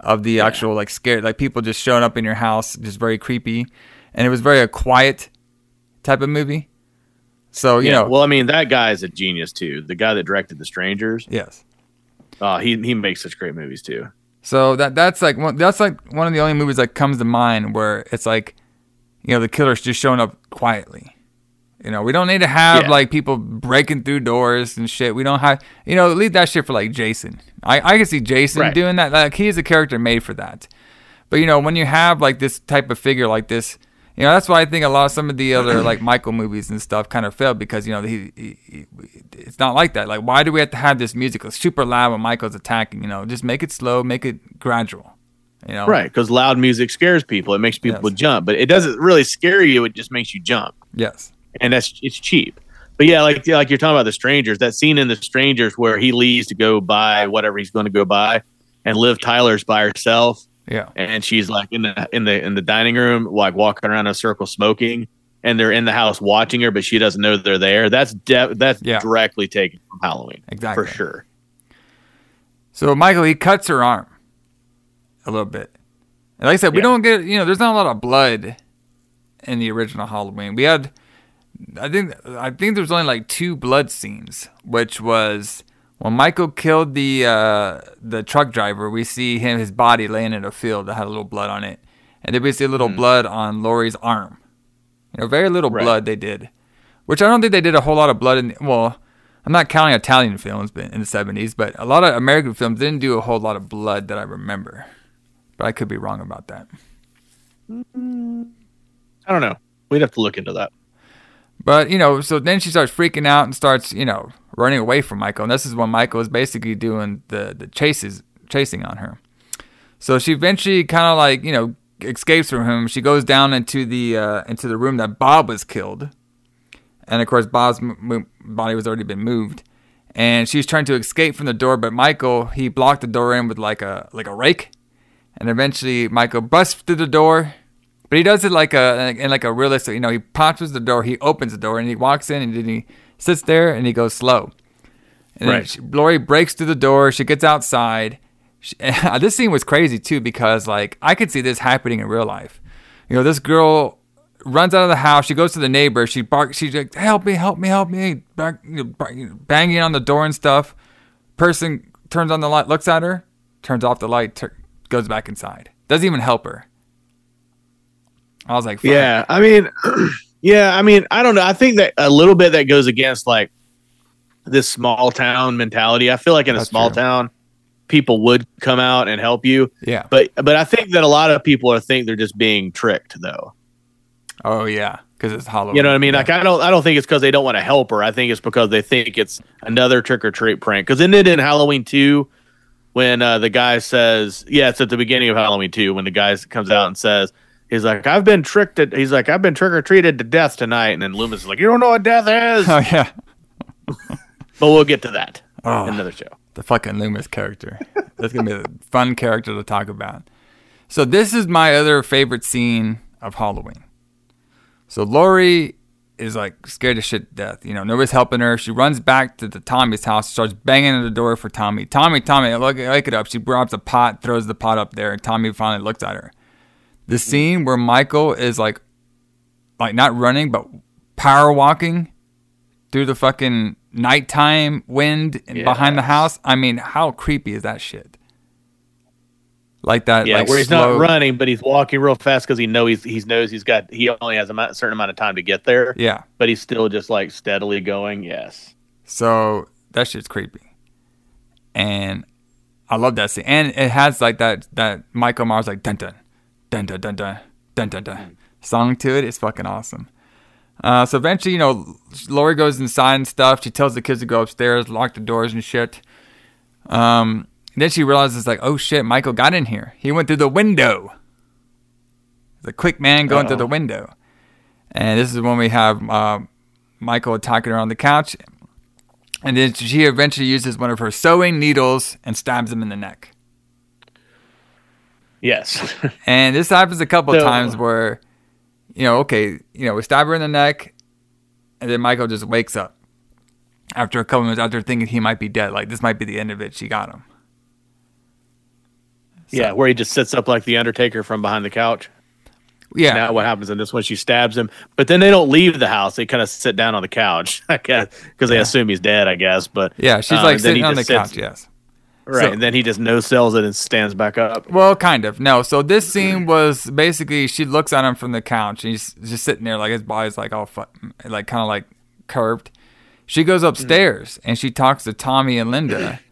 Of the actual like scared like people just showing up in your house, just very creepy, and it was very a quiet type of movie. So you yeah. know, well, I mean, that guy is a genius too. The guy that directed The Strangers, yes. uh, he he makes such great movies too. So that that's like one that's like one of the only movies that comes to mind where it's like, you know, the killer's just showing up quietly. You know, we don't need to have Yeah. like people breaking through doors and shit. We don't have, you know, leave that shit for like Jason. I I can see Jason Right. doing that. Like he's a character made for that. But you know, when you have like this type of figure like this, you know, that's why I think a lot of some of the other like Michael movies and stuff kind of failed because you know he, he, he it's not like that. Like, why do we have to have this music super loud when Michael's attacking? You know, just make it slow, make it gradual. You know, Right, because loud music scares people. It makes people Yes. jump, but it doesn't really scare you. It just makes you jump, Yes. and that's it's cheap. But yeah, like like you're talking about the strangers. That scene in the strangers where he leaves to go buy whatever he's going to go buy, and Liv Tyler's by herself, Yeah. and she's like in the in the in the dining room, like walking around in a circle smoking, and they're in the house watching her, but she doesn't know they're there. That's de- that's Yeah. directly taken from Halloween, Exactly. for sure. So Michael he cuts her arm a little bit. And like I said, we Yeah. don't get you know, there's not a lot of blood in the original Halloween. We had I think I think there's only like two blood scenes, which was when Michael killed the uh, the truck driver. We see him his body laying in a field that had a little blood on it, and then we see a little blood on Laurie's arm. You know, very little Right. blood they did, which I don't think they did a whole lot of blood in. Well, I'm not counting Italian films, but in the 70s, but a lot of American films didn't do a whole lot of blood that I remember. But I could be wrong about that. I don't know. We'd have to look into that. But you know, so then she starts freaking out and starts, you know, running away from Michael. And this is when Michael is basically doing the the chases, chasing on her. So she eventually kind of like, you know, escapes from him. She goes down into the uh, into the room that Bob was killed, and of course Bob's body was already been moved. And she's trying to escape from the door, but Michael he blocked the door in with like a like a rake, and eventually Michael busts through the door. But he does it like a in like a realistic, you know, he punches the door, he opens the door, and he walks in, and then he sits there and he goes slow. And then Right. she, Laurie breaks through the door. She gets outside. She, <laughs> uh, this scene was crazy too because like I could see this happening in real life. You know, this girl runs out of the house. She goes to the neighbor. She barks. She's like, "Help me! Help me! Help me!" Back, you know, bang- banging on the door and stuff. Person turns on the light, looks at her, turns off the light, tur- goes back inside. Doesn't even help her. I was like, Fuck. Yeah, I mean, <clears throat> yeah, I mean, I don't know. I think that a little bit that goes against like this small town mentality. I feel like in a small true. town, people would come out and help you, yeah." but but I think that a lot of people are think they're just being tricked, though. Oh yeah, because it's Halloween. You know what I mean? Yeah. Like I don't I don't think it's because they don't want to help her. I think it's because they think it's another trick or treat prank. Because isn't it in Halloween two when uh, the guy says, yeah, it's at the beginning of Halloween two when the guy comes out and says. He's like, I've been tricked. At, he's like, I've been trick or treated to death tonight. And then Loomis is like, you don't know what death is. oh yeah. <laughs> But we'll get to that Oh. in ah, another show. the fucking Loomis character. That's gonna be a fun character to talk about. So this is my other favorite scene of Halloween. So Laurie is like scared to shit to death. You know, nobody's helping her. She runs back to the Tommy's house, starts banging on the door for Tommy. Tommy, Tommy, look, wake it up. She grabs a pot, throws the pot up there, and Tommy finally looks at her. The mm. scene where Michael is like, like not running, but power walking through the fucking nighttime wind and behind the house. I mean, how creepy is that shit? Like that, Yeah, like where he's slow- not running, but he's walking real fast because he know he's he knows he's got he only has a certain amount of time to get there. Yeah. but he's still just like steadily going. Yes, So that shit's creepy. And I love that scene. And it has like that that Michael Myers like dun dun dun dun dun dun dun dun dun song to it. It's fucking awesome. Uh, so eventually, you know, Laurie goes inside and stuff. She tells the kids to go upstairs, lock the doors and shit. Um, then she realizes like, oh shit, Michael got in here. He went through the window. The quick man going through Uh-oh. the window. And this is when we have uh, Michael attacking her on the couch. And then she eventually uses one of her sewing needles and stabs him in the neck. Yes. <laughs> And this happens a couple So- times where, you know, okay, you know, we stab her in the neck, and then Michael just wakes up after a couple minutes after thinking he might be dead. Like this might be the end of it. She got him. yeah, where he just sits up like the Undertaker from behind the couch. Yeah, Now what happens in this one? She stabs him, but then they don't leave the house. They kind of sit down on the couch, <laughs> I guess, because they assume he's dead. I guess, but yeah. She's uh, like then he sitting on the sits- couch. Yes. Right? So- and then he just no sells it and stands back up. Well, kind of. No. So this scene was basically she looks at him from the couch. And he's just sitting there, like his body's like all fu- like kind of like curved. She goes mm. upstairs and she talks to Tommy and Linda. <clears throat>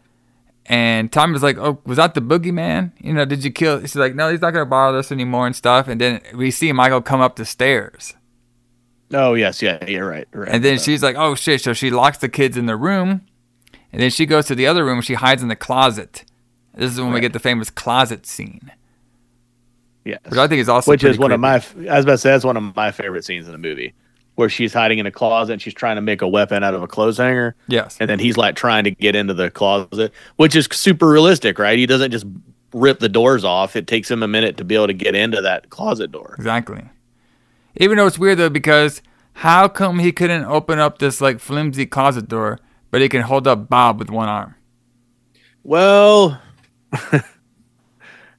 And Tommy's like, "Oh, was that the boogeyman? You know, did you kill?" She's like, "No, he's not gonna bother us anymore and stuff." And then we see Michael come up the stairs, Oh yes, yeah, yeah, right, right. and then she's like, "Oh shit!" So she locks the kids in the room, and then she goes to the other room. and She hides in the closet. This is when we get the famous closet scene, yes. which I think is also which is one of creepy. my. I was about to say that's one of my favorite scenes in the movie, where she's hiding in a closet and she's trying to make a weapon out of a clothes hanger, yes. and then he's like trying to get into the closet, which is super realistic, right? He doesn't just rip the doors off. It takes him a minute to be able to get into that closet door. Exactly. Even though it's weird though, because how come he couldn't open up this like flimsy closet door, but he can hold up Bob with one arm? Well, <laughs>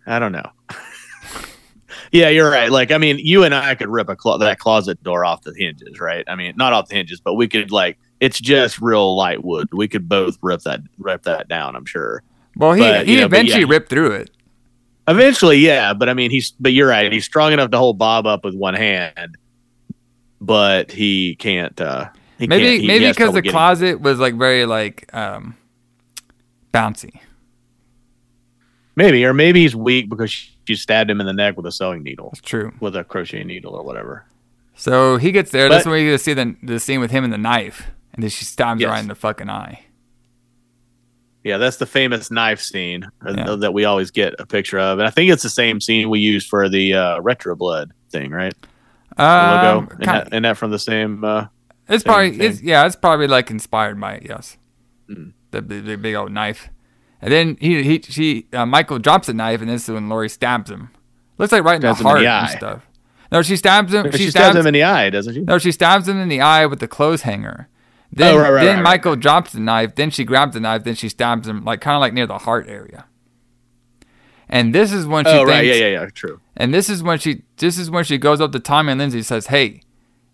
I don't know. <laughs> yeah, you're right. Like, I mean, you and I could rip a clo- that closet door off the hinges, right? I mean, not off the hinges, but we could like it's just real light wood. We could both rip that rip that down. I'm sure. Well, he But, he you know, eventually yeah. ripped through it. Eventually, yeah, but I mean, he's but you're right. He's strong enough to hold Bob up with one hand, but he can't. uh he Maybe he maybe because the getting- closet was like very like um bouncy. Maybe, or maybe he's weak because she stabbed him in the neck with a sewing needle, That's true. with a crochet needle or whatever. So he gets there. That's when we get to see the the scene with him and the knife, and then she stabs Yes. right in the fucking eye. Yeah, that's the famous knife scene uh, Yeah. that we always get a picture of, and I think it's the same scene we used for the uh, retro blood thing, right? The Um, logo, and that, and that from the same. Uh, It's probably it's yeah, it's probably like inspired by it. Yes, Mm. the, the, the big old knife, and then he he she uh, Michael drops the knife, and this is when Laurie stabs him. Looks like right in Stabs the him in heart the and stuff. No, she stabs him. she, She, stabs stabs him in the eye, doesn't she? No, she stabs him in the eye with the clothes hanger. Then, Oh, right, right, then right. Michael drops the knife. Then she grabs the knife. Then she stabs him, like kind of like near the heart area. And this is when she Oh, thinks, right, yeah, yeah, yeah, true. and this is when she this is when she goes up to Tommy and Lindsay and says, "Hey,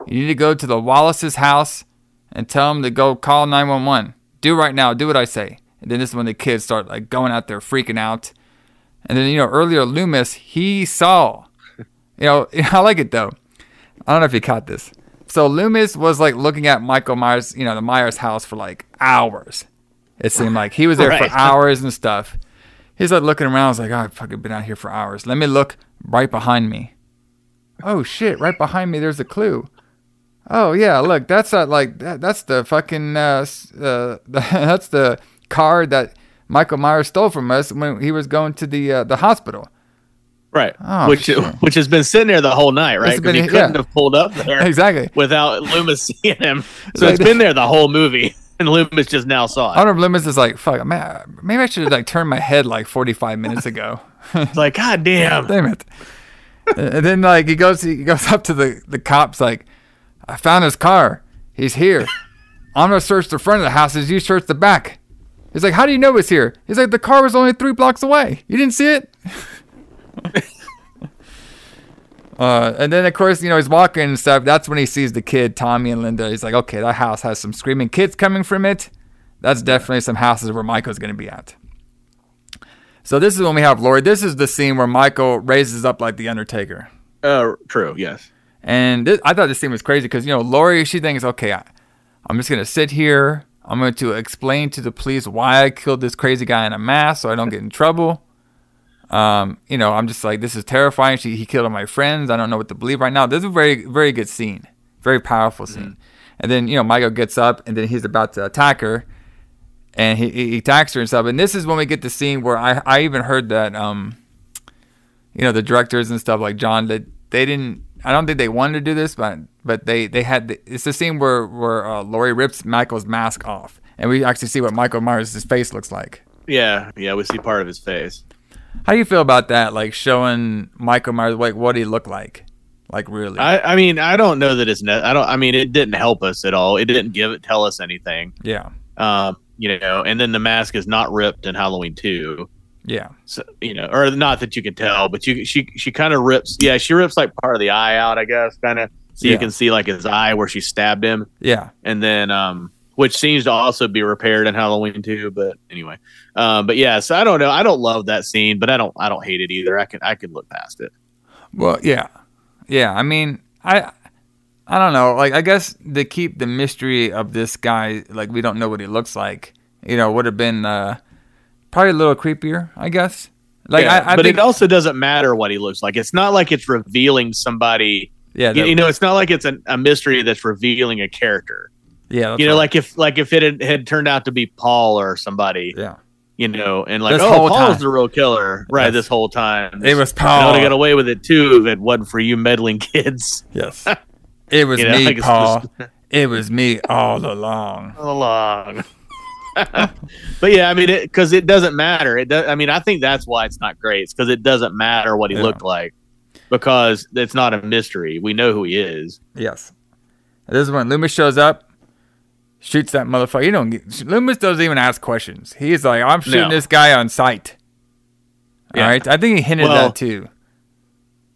you need to go to the Wallace's house and tell them to go call 911. Do right now. Do what I say." And then this is when the kids start like going out there freaking out. And then you know earlier Loomis he saw, you know <laughs> I like it though. I don't know if you caught this. So Loomis was like looking at Michael Myers, you know, the Myers house for like hours. It seemed like he was there Right. for <laughs> hours and stuff. He's like looking around. I was like, oh, I've fucking been out here for hours. Let me look right behind me. Oh shit! Right behind me, there's a clue. Oh yeah, look, that's not like that, that's the fucking uh, uh <laughs> that's the car that Michael Myers stole from us when he was going to the uh, the hospital. Right, Oh, which shit. which has been sitting there the whole night, right? Because he couldn't yeah. have pulled up there Exactly. without Loomis <laughs> seeing him. So it's been there the whole movie, <laughs> and Loomis just now saw I it. don't know if Loomis is like, fuck, man, maybe I should have like turned my head like 45 minutes ago. It's like, God damn. Damn it. and then like he goes he goes up to the the cops like, I found his car. He's here. I'm gonna search the front of the house as you search the back. He's like, how do you know it's here? He's like, the car was only three blocks away. You didn't see it. <laughs> Uh, and then of course, you know, he's walking and stuff. That's when he sees the kid, Tommy and Linda. He's like, okay, that house has some screaming kids coming from it. That's definitely some houses where Michael's gonna be at. So this is when we have Laurie. This is the scene where Michael raises up like the Undertaker. Uh, true. Yes. And this, I thought this scene was crazy because you know Laurie, she thinks, okay, I, I'm just gonna sit here. I'm going to explain to the police why I killed this crazy guy in a mask, so I don't get in trouble. Um, you know, I'm just like, this is terrifying. She, he killed all my friends. I don't know what to believe right now. This is a very, very good scene, very powerful scene. And then you know, Michael gets up, and then he's about to attack her, and he, he attacks her and stuff. And this is when we get the scene where I, I even heard that, um, you know, the directors and stuff like John that they didn't I don't think they wanted to do this, but but they they had the, it's the scene where where uh, Laurie rips Michael's mask off, and we actually see what Michael Myers' face looks like. Yeah, yeah, we see part of his face. How do you feel about that? Like showing Michael Myers like what he looked like, like really? I, I mean, I don't know that it's. Ne- I don't. I mean, it didn't help us at all. It didn't give it tell us anything. yeah, Um, you know, and then the mask is not ripped in Halloween two. Yeah, So you know, or not that you can tell, but you she she kind of rips. Yeah, she rips like part of the eye out, I guess, kind of. So Yeah. you can see like his eye where she stabbed him, yeah, and then um, which seems to also be repaired in Halloween too. But anyway, um, but yeah, so I don't know. I don't love that scene, but I don't I don't hate it either. I can I can look past it. Well, yeah, yeah. I mean, I, I don't know. Like, I guess to keep the mystery of this guy, like we don't know what he looks like. You know, would have been uh, probably a little creepier. I guess. Like, Yeah, I, I but think, it also doesn't matter what he looks like. It's not like it's revealing somebody. yeah, You, you know, it's not like it's a, a mystery that's revealing a character. yeah, you know, right. like if like if it had, had turned out to be Paul or somebody, yeah, you know, and like This oh, Paul's time. the real killer, right? Yes. This whole time, it was And I would have got away with it too if it wasn't for you meddling <laughs> kids. yes, it was <laughs> You know, me, Paul. It was me all along. All along. But yeah, I mean, because it, doesn't matter. It does. I mean, I think that's why it's not great. It's because it doesn't matter what he Yeah. looked like because it's not a mystery. We know who he is. Yes. This is when Loomis shows up, shoots that motherfucker. You don't get, Loomis doesn't even ask questions. He's like, I'm shooting No. this guy on sight. Yeah. All right. I think he hinted Well- that too.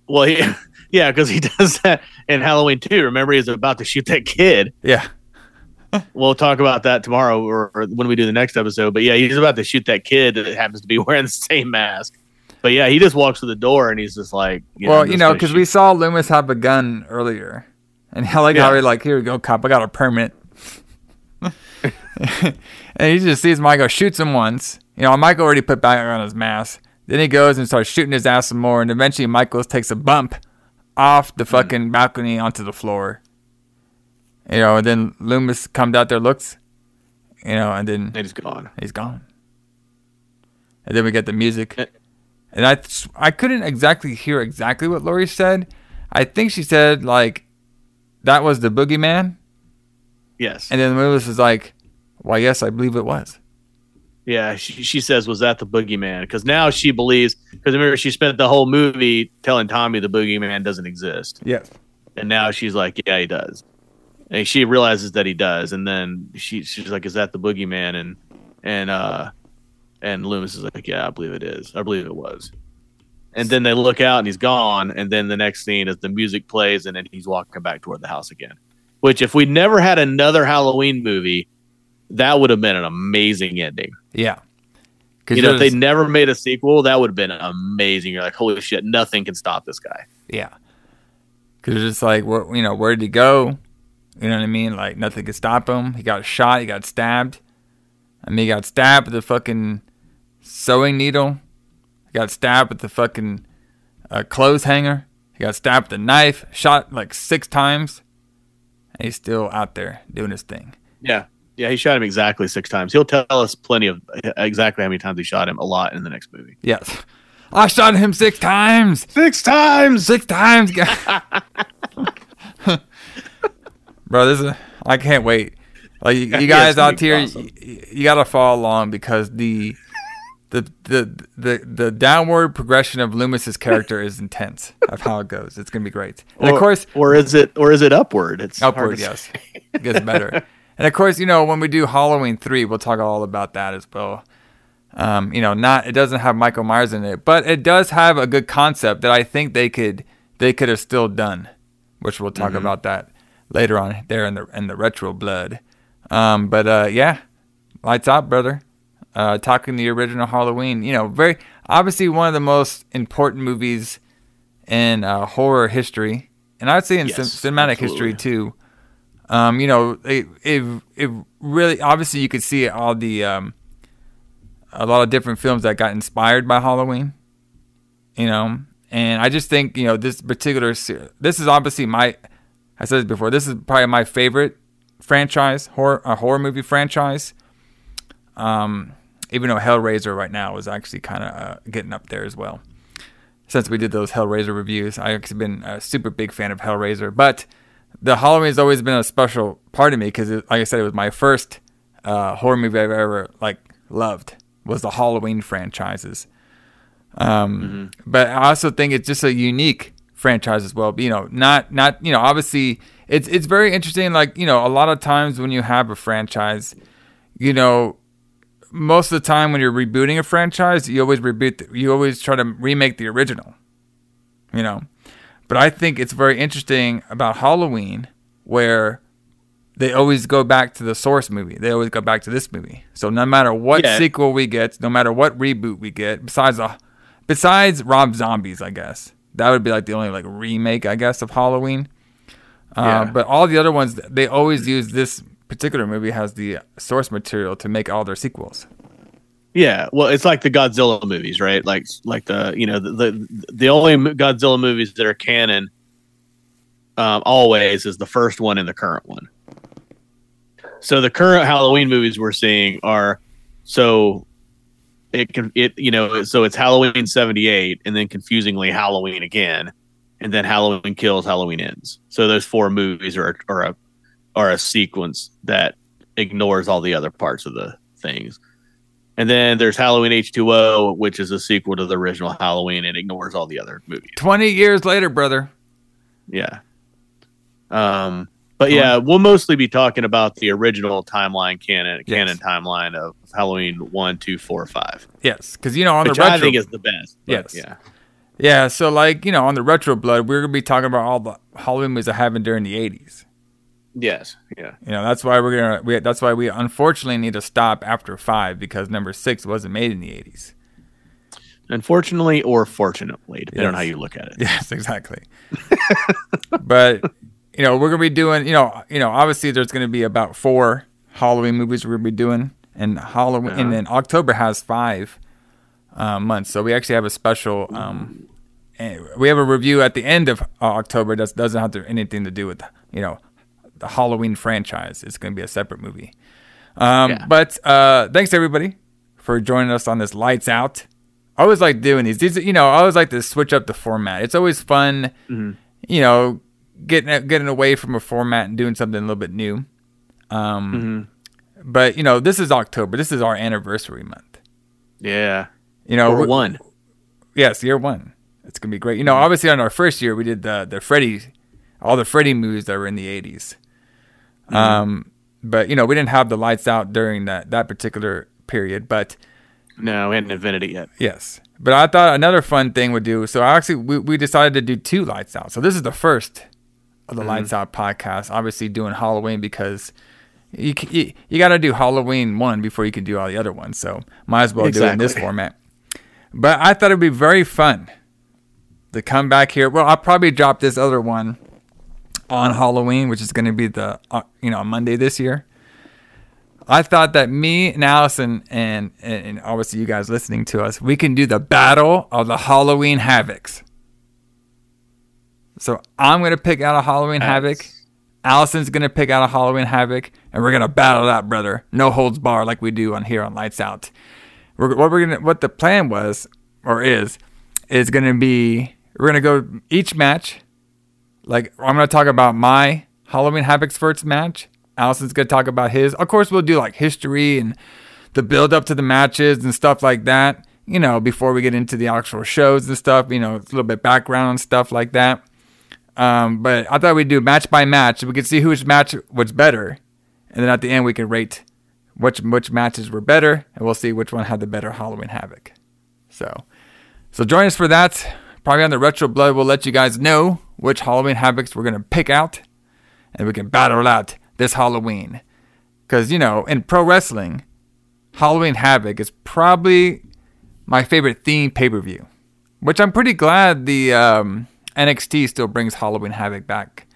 Well, he, <laughs> yeah, because he <laughs> does that in Halloween too. Remember, he's about to shoot that kid. Yeah. We'll talk about that tomorrow or, or when we do the next episode. But yeah, he's about to shoot that kid that happens to be <laughs> wearing the same mask. But yeah, he just walks to the door and he's just like, you well, I'm you know, because we saw Loomis have a gun earlier. And <laughs> I like how Yeah. he like, here we go, cop. I got a permit. <laughs> and he just sees Michael, shoots him once. You know, Michael already put back on his mask. Then he goes and starts shooting his ass some more. And eventually, Michael takes a bump off Hmm. the fucking balcony onto the floor. You know, and then Loomis comes out there, looks, you know, and then and he's gone. he's gone. And then we get the music. And I I couldn't exactly hear exactly what Laurie said. I think she said like that was the boogeyman. Yes. And then Loomis was like, Why yes, I believe it was. Yeah, she, she says, "Was that the boogeyman?" Because now she believes. Because remember, she spent the whole movie telling Tommy the boogeyman doesn't exist, Yes. and now she's like, "Yeah, he does." And she realizes that he does, and then she she's like, "Is that the boogeyman?" And and uh, and Loomis is like, "Yeah, I believe it is. I believe it was." And then they look out, and he's gone. And then the next scene is the music plays, and then he's walking back toward the house again. Which, if we never had another Halloween movie, that would have been an amazing ending. Yeah. You know, if they never made a sequel, that would have been amazing. You're like, holy shit, nothing can stop this guy. Yeah. Because it's like, where, you know, where did he go? You know what I mean? Like, nothing could stop him. He got shot. He got stabbed. I mean, he got stabbed with a fucking sewing needle. He got stabbed with the fucking uh, clothes hanger. He got stabbed with a knife, shot like six times. And he's still out there doing his thing. Yeah. Yeah, he shot him exactly six times. He'll tell us plenty of exactly how many times he shot him a lot in the next movie. Yes. <laughs> I shot him six times. Six times. Six times. <laughs> <laughs> Bro, this is I can't wait. Like you, you <laughs> guys gonna out here, awesome. you, you gotta follow along because the the the the the downward progression of Loomis's character is intense of how it goes. It's gonna be great. And or, of course, or is it or is it upward? It's upward, yes, it gets better. <laughs> And of course, you know when we do Halloween three, we'll talk all about that as well. Um, you know, not it doesn't have Michael Myers in it, but it does have a good concept that I think they could they could have still done, which we'll talk about that later on there in the in the retro blood. Um, but uh, yeah, lights out, brother. Uh, talking the original Halloween, you know, very obviously one of the most important movies in uh, horror history, and I'd say in Yes, cin- cinematic absolutely. history too. Um, you know, it, it it really obviously you could see all the um, a lot of different films that got inspired by Halloween. You know, and I just think you know this particular this is obviously my I said this before. This is probably my favorite franchise horror a horror movie franchise. Um, even though Hellraiser right now is actually kind of uh, getting up there as well. since we did those Hellraiser reviews. I've actually been a super big fan of Hellraiser, but the Halloween has always been a special part of me because, like I said, it was my first uh, horror movie I've ever like loved was the Halloween franchises. Um, But I also think it's just a unique franchise as well. But, You know, not not you know, obviously it's it's very interesting. Like you know, a lot of times when you have a franchise, you know, most of the time when you're rebooting a franchise, you always reboot. The, you always try to remake the original. You know, but I think it's very interesting about Halloween where they always go back to the source movie. They always go back to this movie. So no matter what Yeah. sequel we get, no matter what reboot we get, besides a, besides Rob Zombie's, I guess that would be like the only like remake, I guess, of Halloween. Uh, Yeah. But all the other ones, they always use this particular movie has the source material to make all their sequels. Yeah, well, it's like the Godzilla movies, right? Like, like the you know the the, the only Godzilla movies that are canon um, always is the first one and the current one. So the current Halloween movies we're seeing are so it can it you know so it's Halloween seventy eight and then confusingly Halloween again, and then Halloween kills, Halloween ends. So those four movies are are a are a sequence that ignores all the other parts of the things. And then there's Halloween H2O, which is a sequel to the original Halloween and ignores all the other movies. Twenty years later, brother. Yeah. Um, but yeah, we'll mostly be talking about the original timeline canon Yes. canon timeline of Halloween one, two, four, five, Yes, because you know on which the retro, I think is the best. Yes. Yeah. Yeah, so like, you know, on the retro blood, we're gonna be talking about all the Halloween movies that happened during the eighties. Yes. Yeah. You know, that's why we're gonna we, that's why we unfortunately need to stop after five because number six wasn't made in the eighties. Unfortunately or fortunately, depending on how you look at it. <laughs> Yes, exactly. <laughs> but you know, we're gonna be doing you know, you know, obviously there's gonna be about four Halloween movies we're gonna be doing and Halloween and then October has five uh, months. So we actually have a special um eh, we have a review at the end of uh, October that doesn't have to, anything to do with you know the Halloween franchise. It's going to be a separate movie. Um, Yeah. But uh, thanks everybody for joining us on this Lights Out. I always like doing these. These, you know, I always like to switch up the format. It's always fun, you know, getting getting away from a format and doing something a little bit new. Um, But you know, this is October. This is our anniversary month. Yeah. You know, Or we- one. Yes, year one. It's gonna be great. You know, obviously on our first year we did the the Freddy, all the Freddy movies that were in the 80s Um, but you know we didn't have the lights out during that that particular period. But No, we hadn't invented it yet. yes, but I thought another fun thing would do. So I actually we we decided to do two lights out. So this is the first of the lights out podcast. Obviously doing Halloween because. You, you, you got to do Halloween one before you can do all the other ones. So might as well do it in this format. But I thought it'd be very fun to come back here. Well, I'll probably drop this other one on Halloween, which is going to be the uh, you know Monday this year. I thought that me and Allison and and obviously you guys listening to us, we can do the battle of the Halloween Havocs. So I'm gonna pick out a Halloween Havoc. Allison's gonna pick out a Halloween Havoc, and we're gonna battle it out, brother. No holds bar like we do on here on Lights Out. We're, what we're gonna what the plan was or is is gonna be we're gonna go each match. Like I'm gonna talk about my Halloween Havoc's first match. Allison's gonna talk about his. Of course, we'll do like history and the build up to the matches and stuff like that. You know, before we get into the actual shows and stuff. You know, it's a little bit background and stuff like that. Um, but I thought we'd do match by match. so We could see which match was better, and then at the end we can rate which which matches were better, and we'll see which one had the better Halloween Havoc. So, so join us for that. Probably on the Retro Blood, we'll let you guys know which Halloween Havocs we're gonna pick out, and we can battle out this Halloween. Because you know, in pro wrestling, Halloween Havoc is probably my favorite theme pay per view, which I'm pretty glad the um, NXT still brings Halloween Havoc back.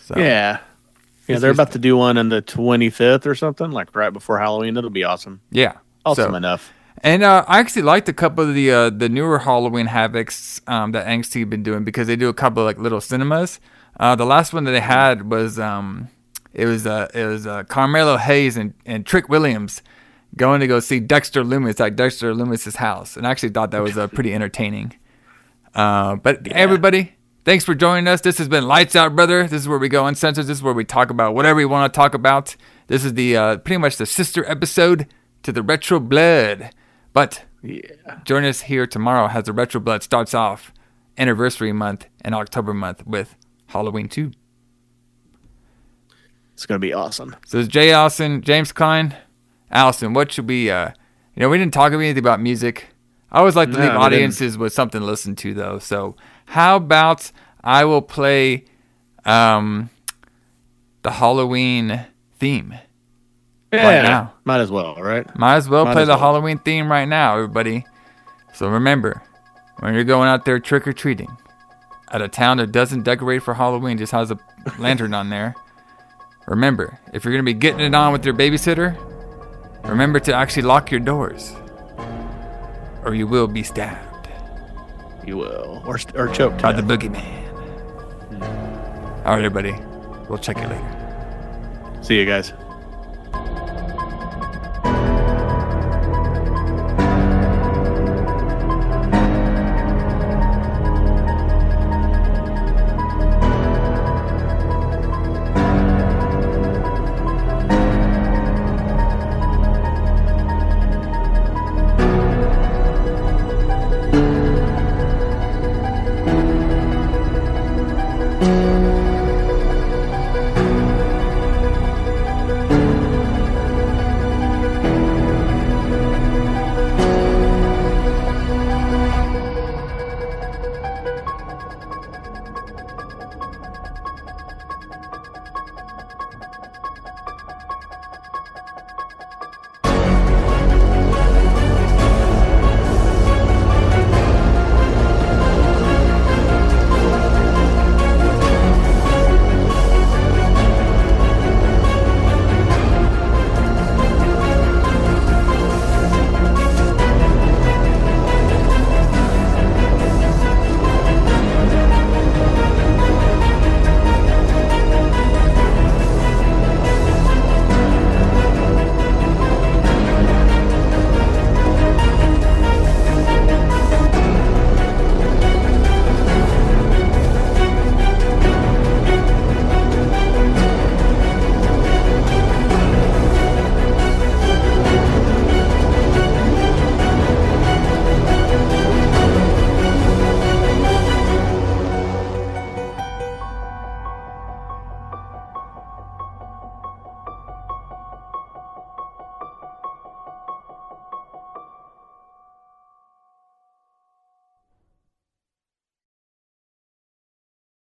So, Yeah. Yeah, they're about to do one on the 25th or something, like right before Halloween. It'll be awesome. yeah. Awesome So- enough. And uh, I actually liked a couple of the uh, the newer Halloween Havocs um, that NXT been doing because they do a couple of like little cinemas. Uh, the last one that they had was um, it was uh, it was uh, Carmelo Hayes and, and Trick Williams going to go see Dexter Lumis at Dexter Lumis's house, and I actually thought that was uh, pretty entertaining. Uh, but everybody, thanks for joining us. This has been Lights Out, brother. This is where we go uncensored. This is where we talk about whatever we want to talk about. This is the uh, pretty much the sister episode to the Retro Blood. But Yeah. join us here tomorrow as the Retro Blood starts off anniversary month and October month with Halloween 2. It's gonna be awesome. So it's Jay Allison, James Klein. Allison, what should we uh you know, we didn't talk anything about music. I always like to No, leave audiences with something to listen to though. So how about I will play um the Halloween theme. Yeah, now. might as well, right? Might as well Might play as the well. Halloween theme right now, everybody. So remember, when you're going out there trick or treating at a town that doesn't decorate for Halloween, just has a lantern on there, remember, if you're going to be getting it on with your babysitter, remember to actually lock your doors, or you will be stabbed You will, or or choke. to by the boogeyman. Hmm. All right, everybody. We'll check it later. See you guys.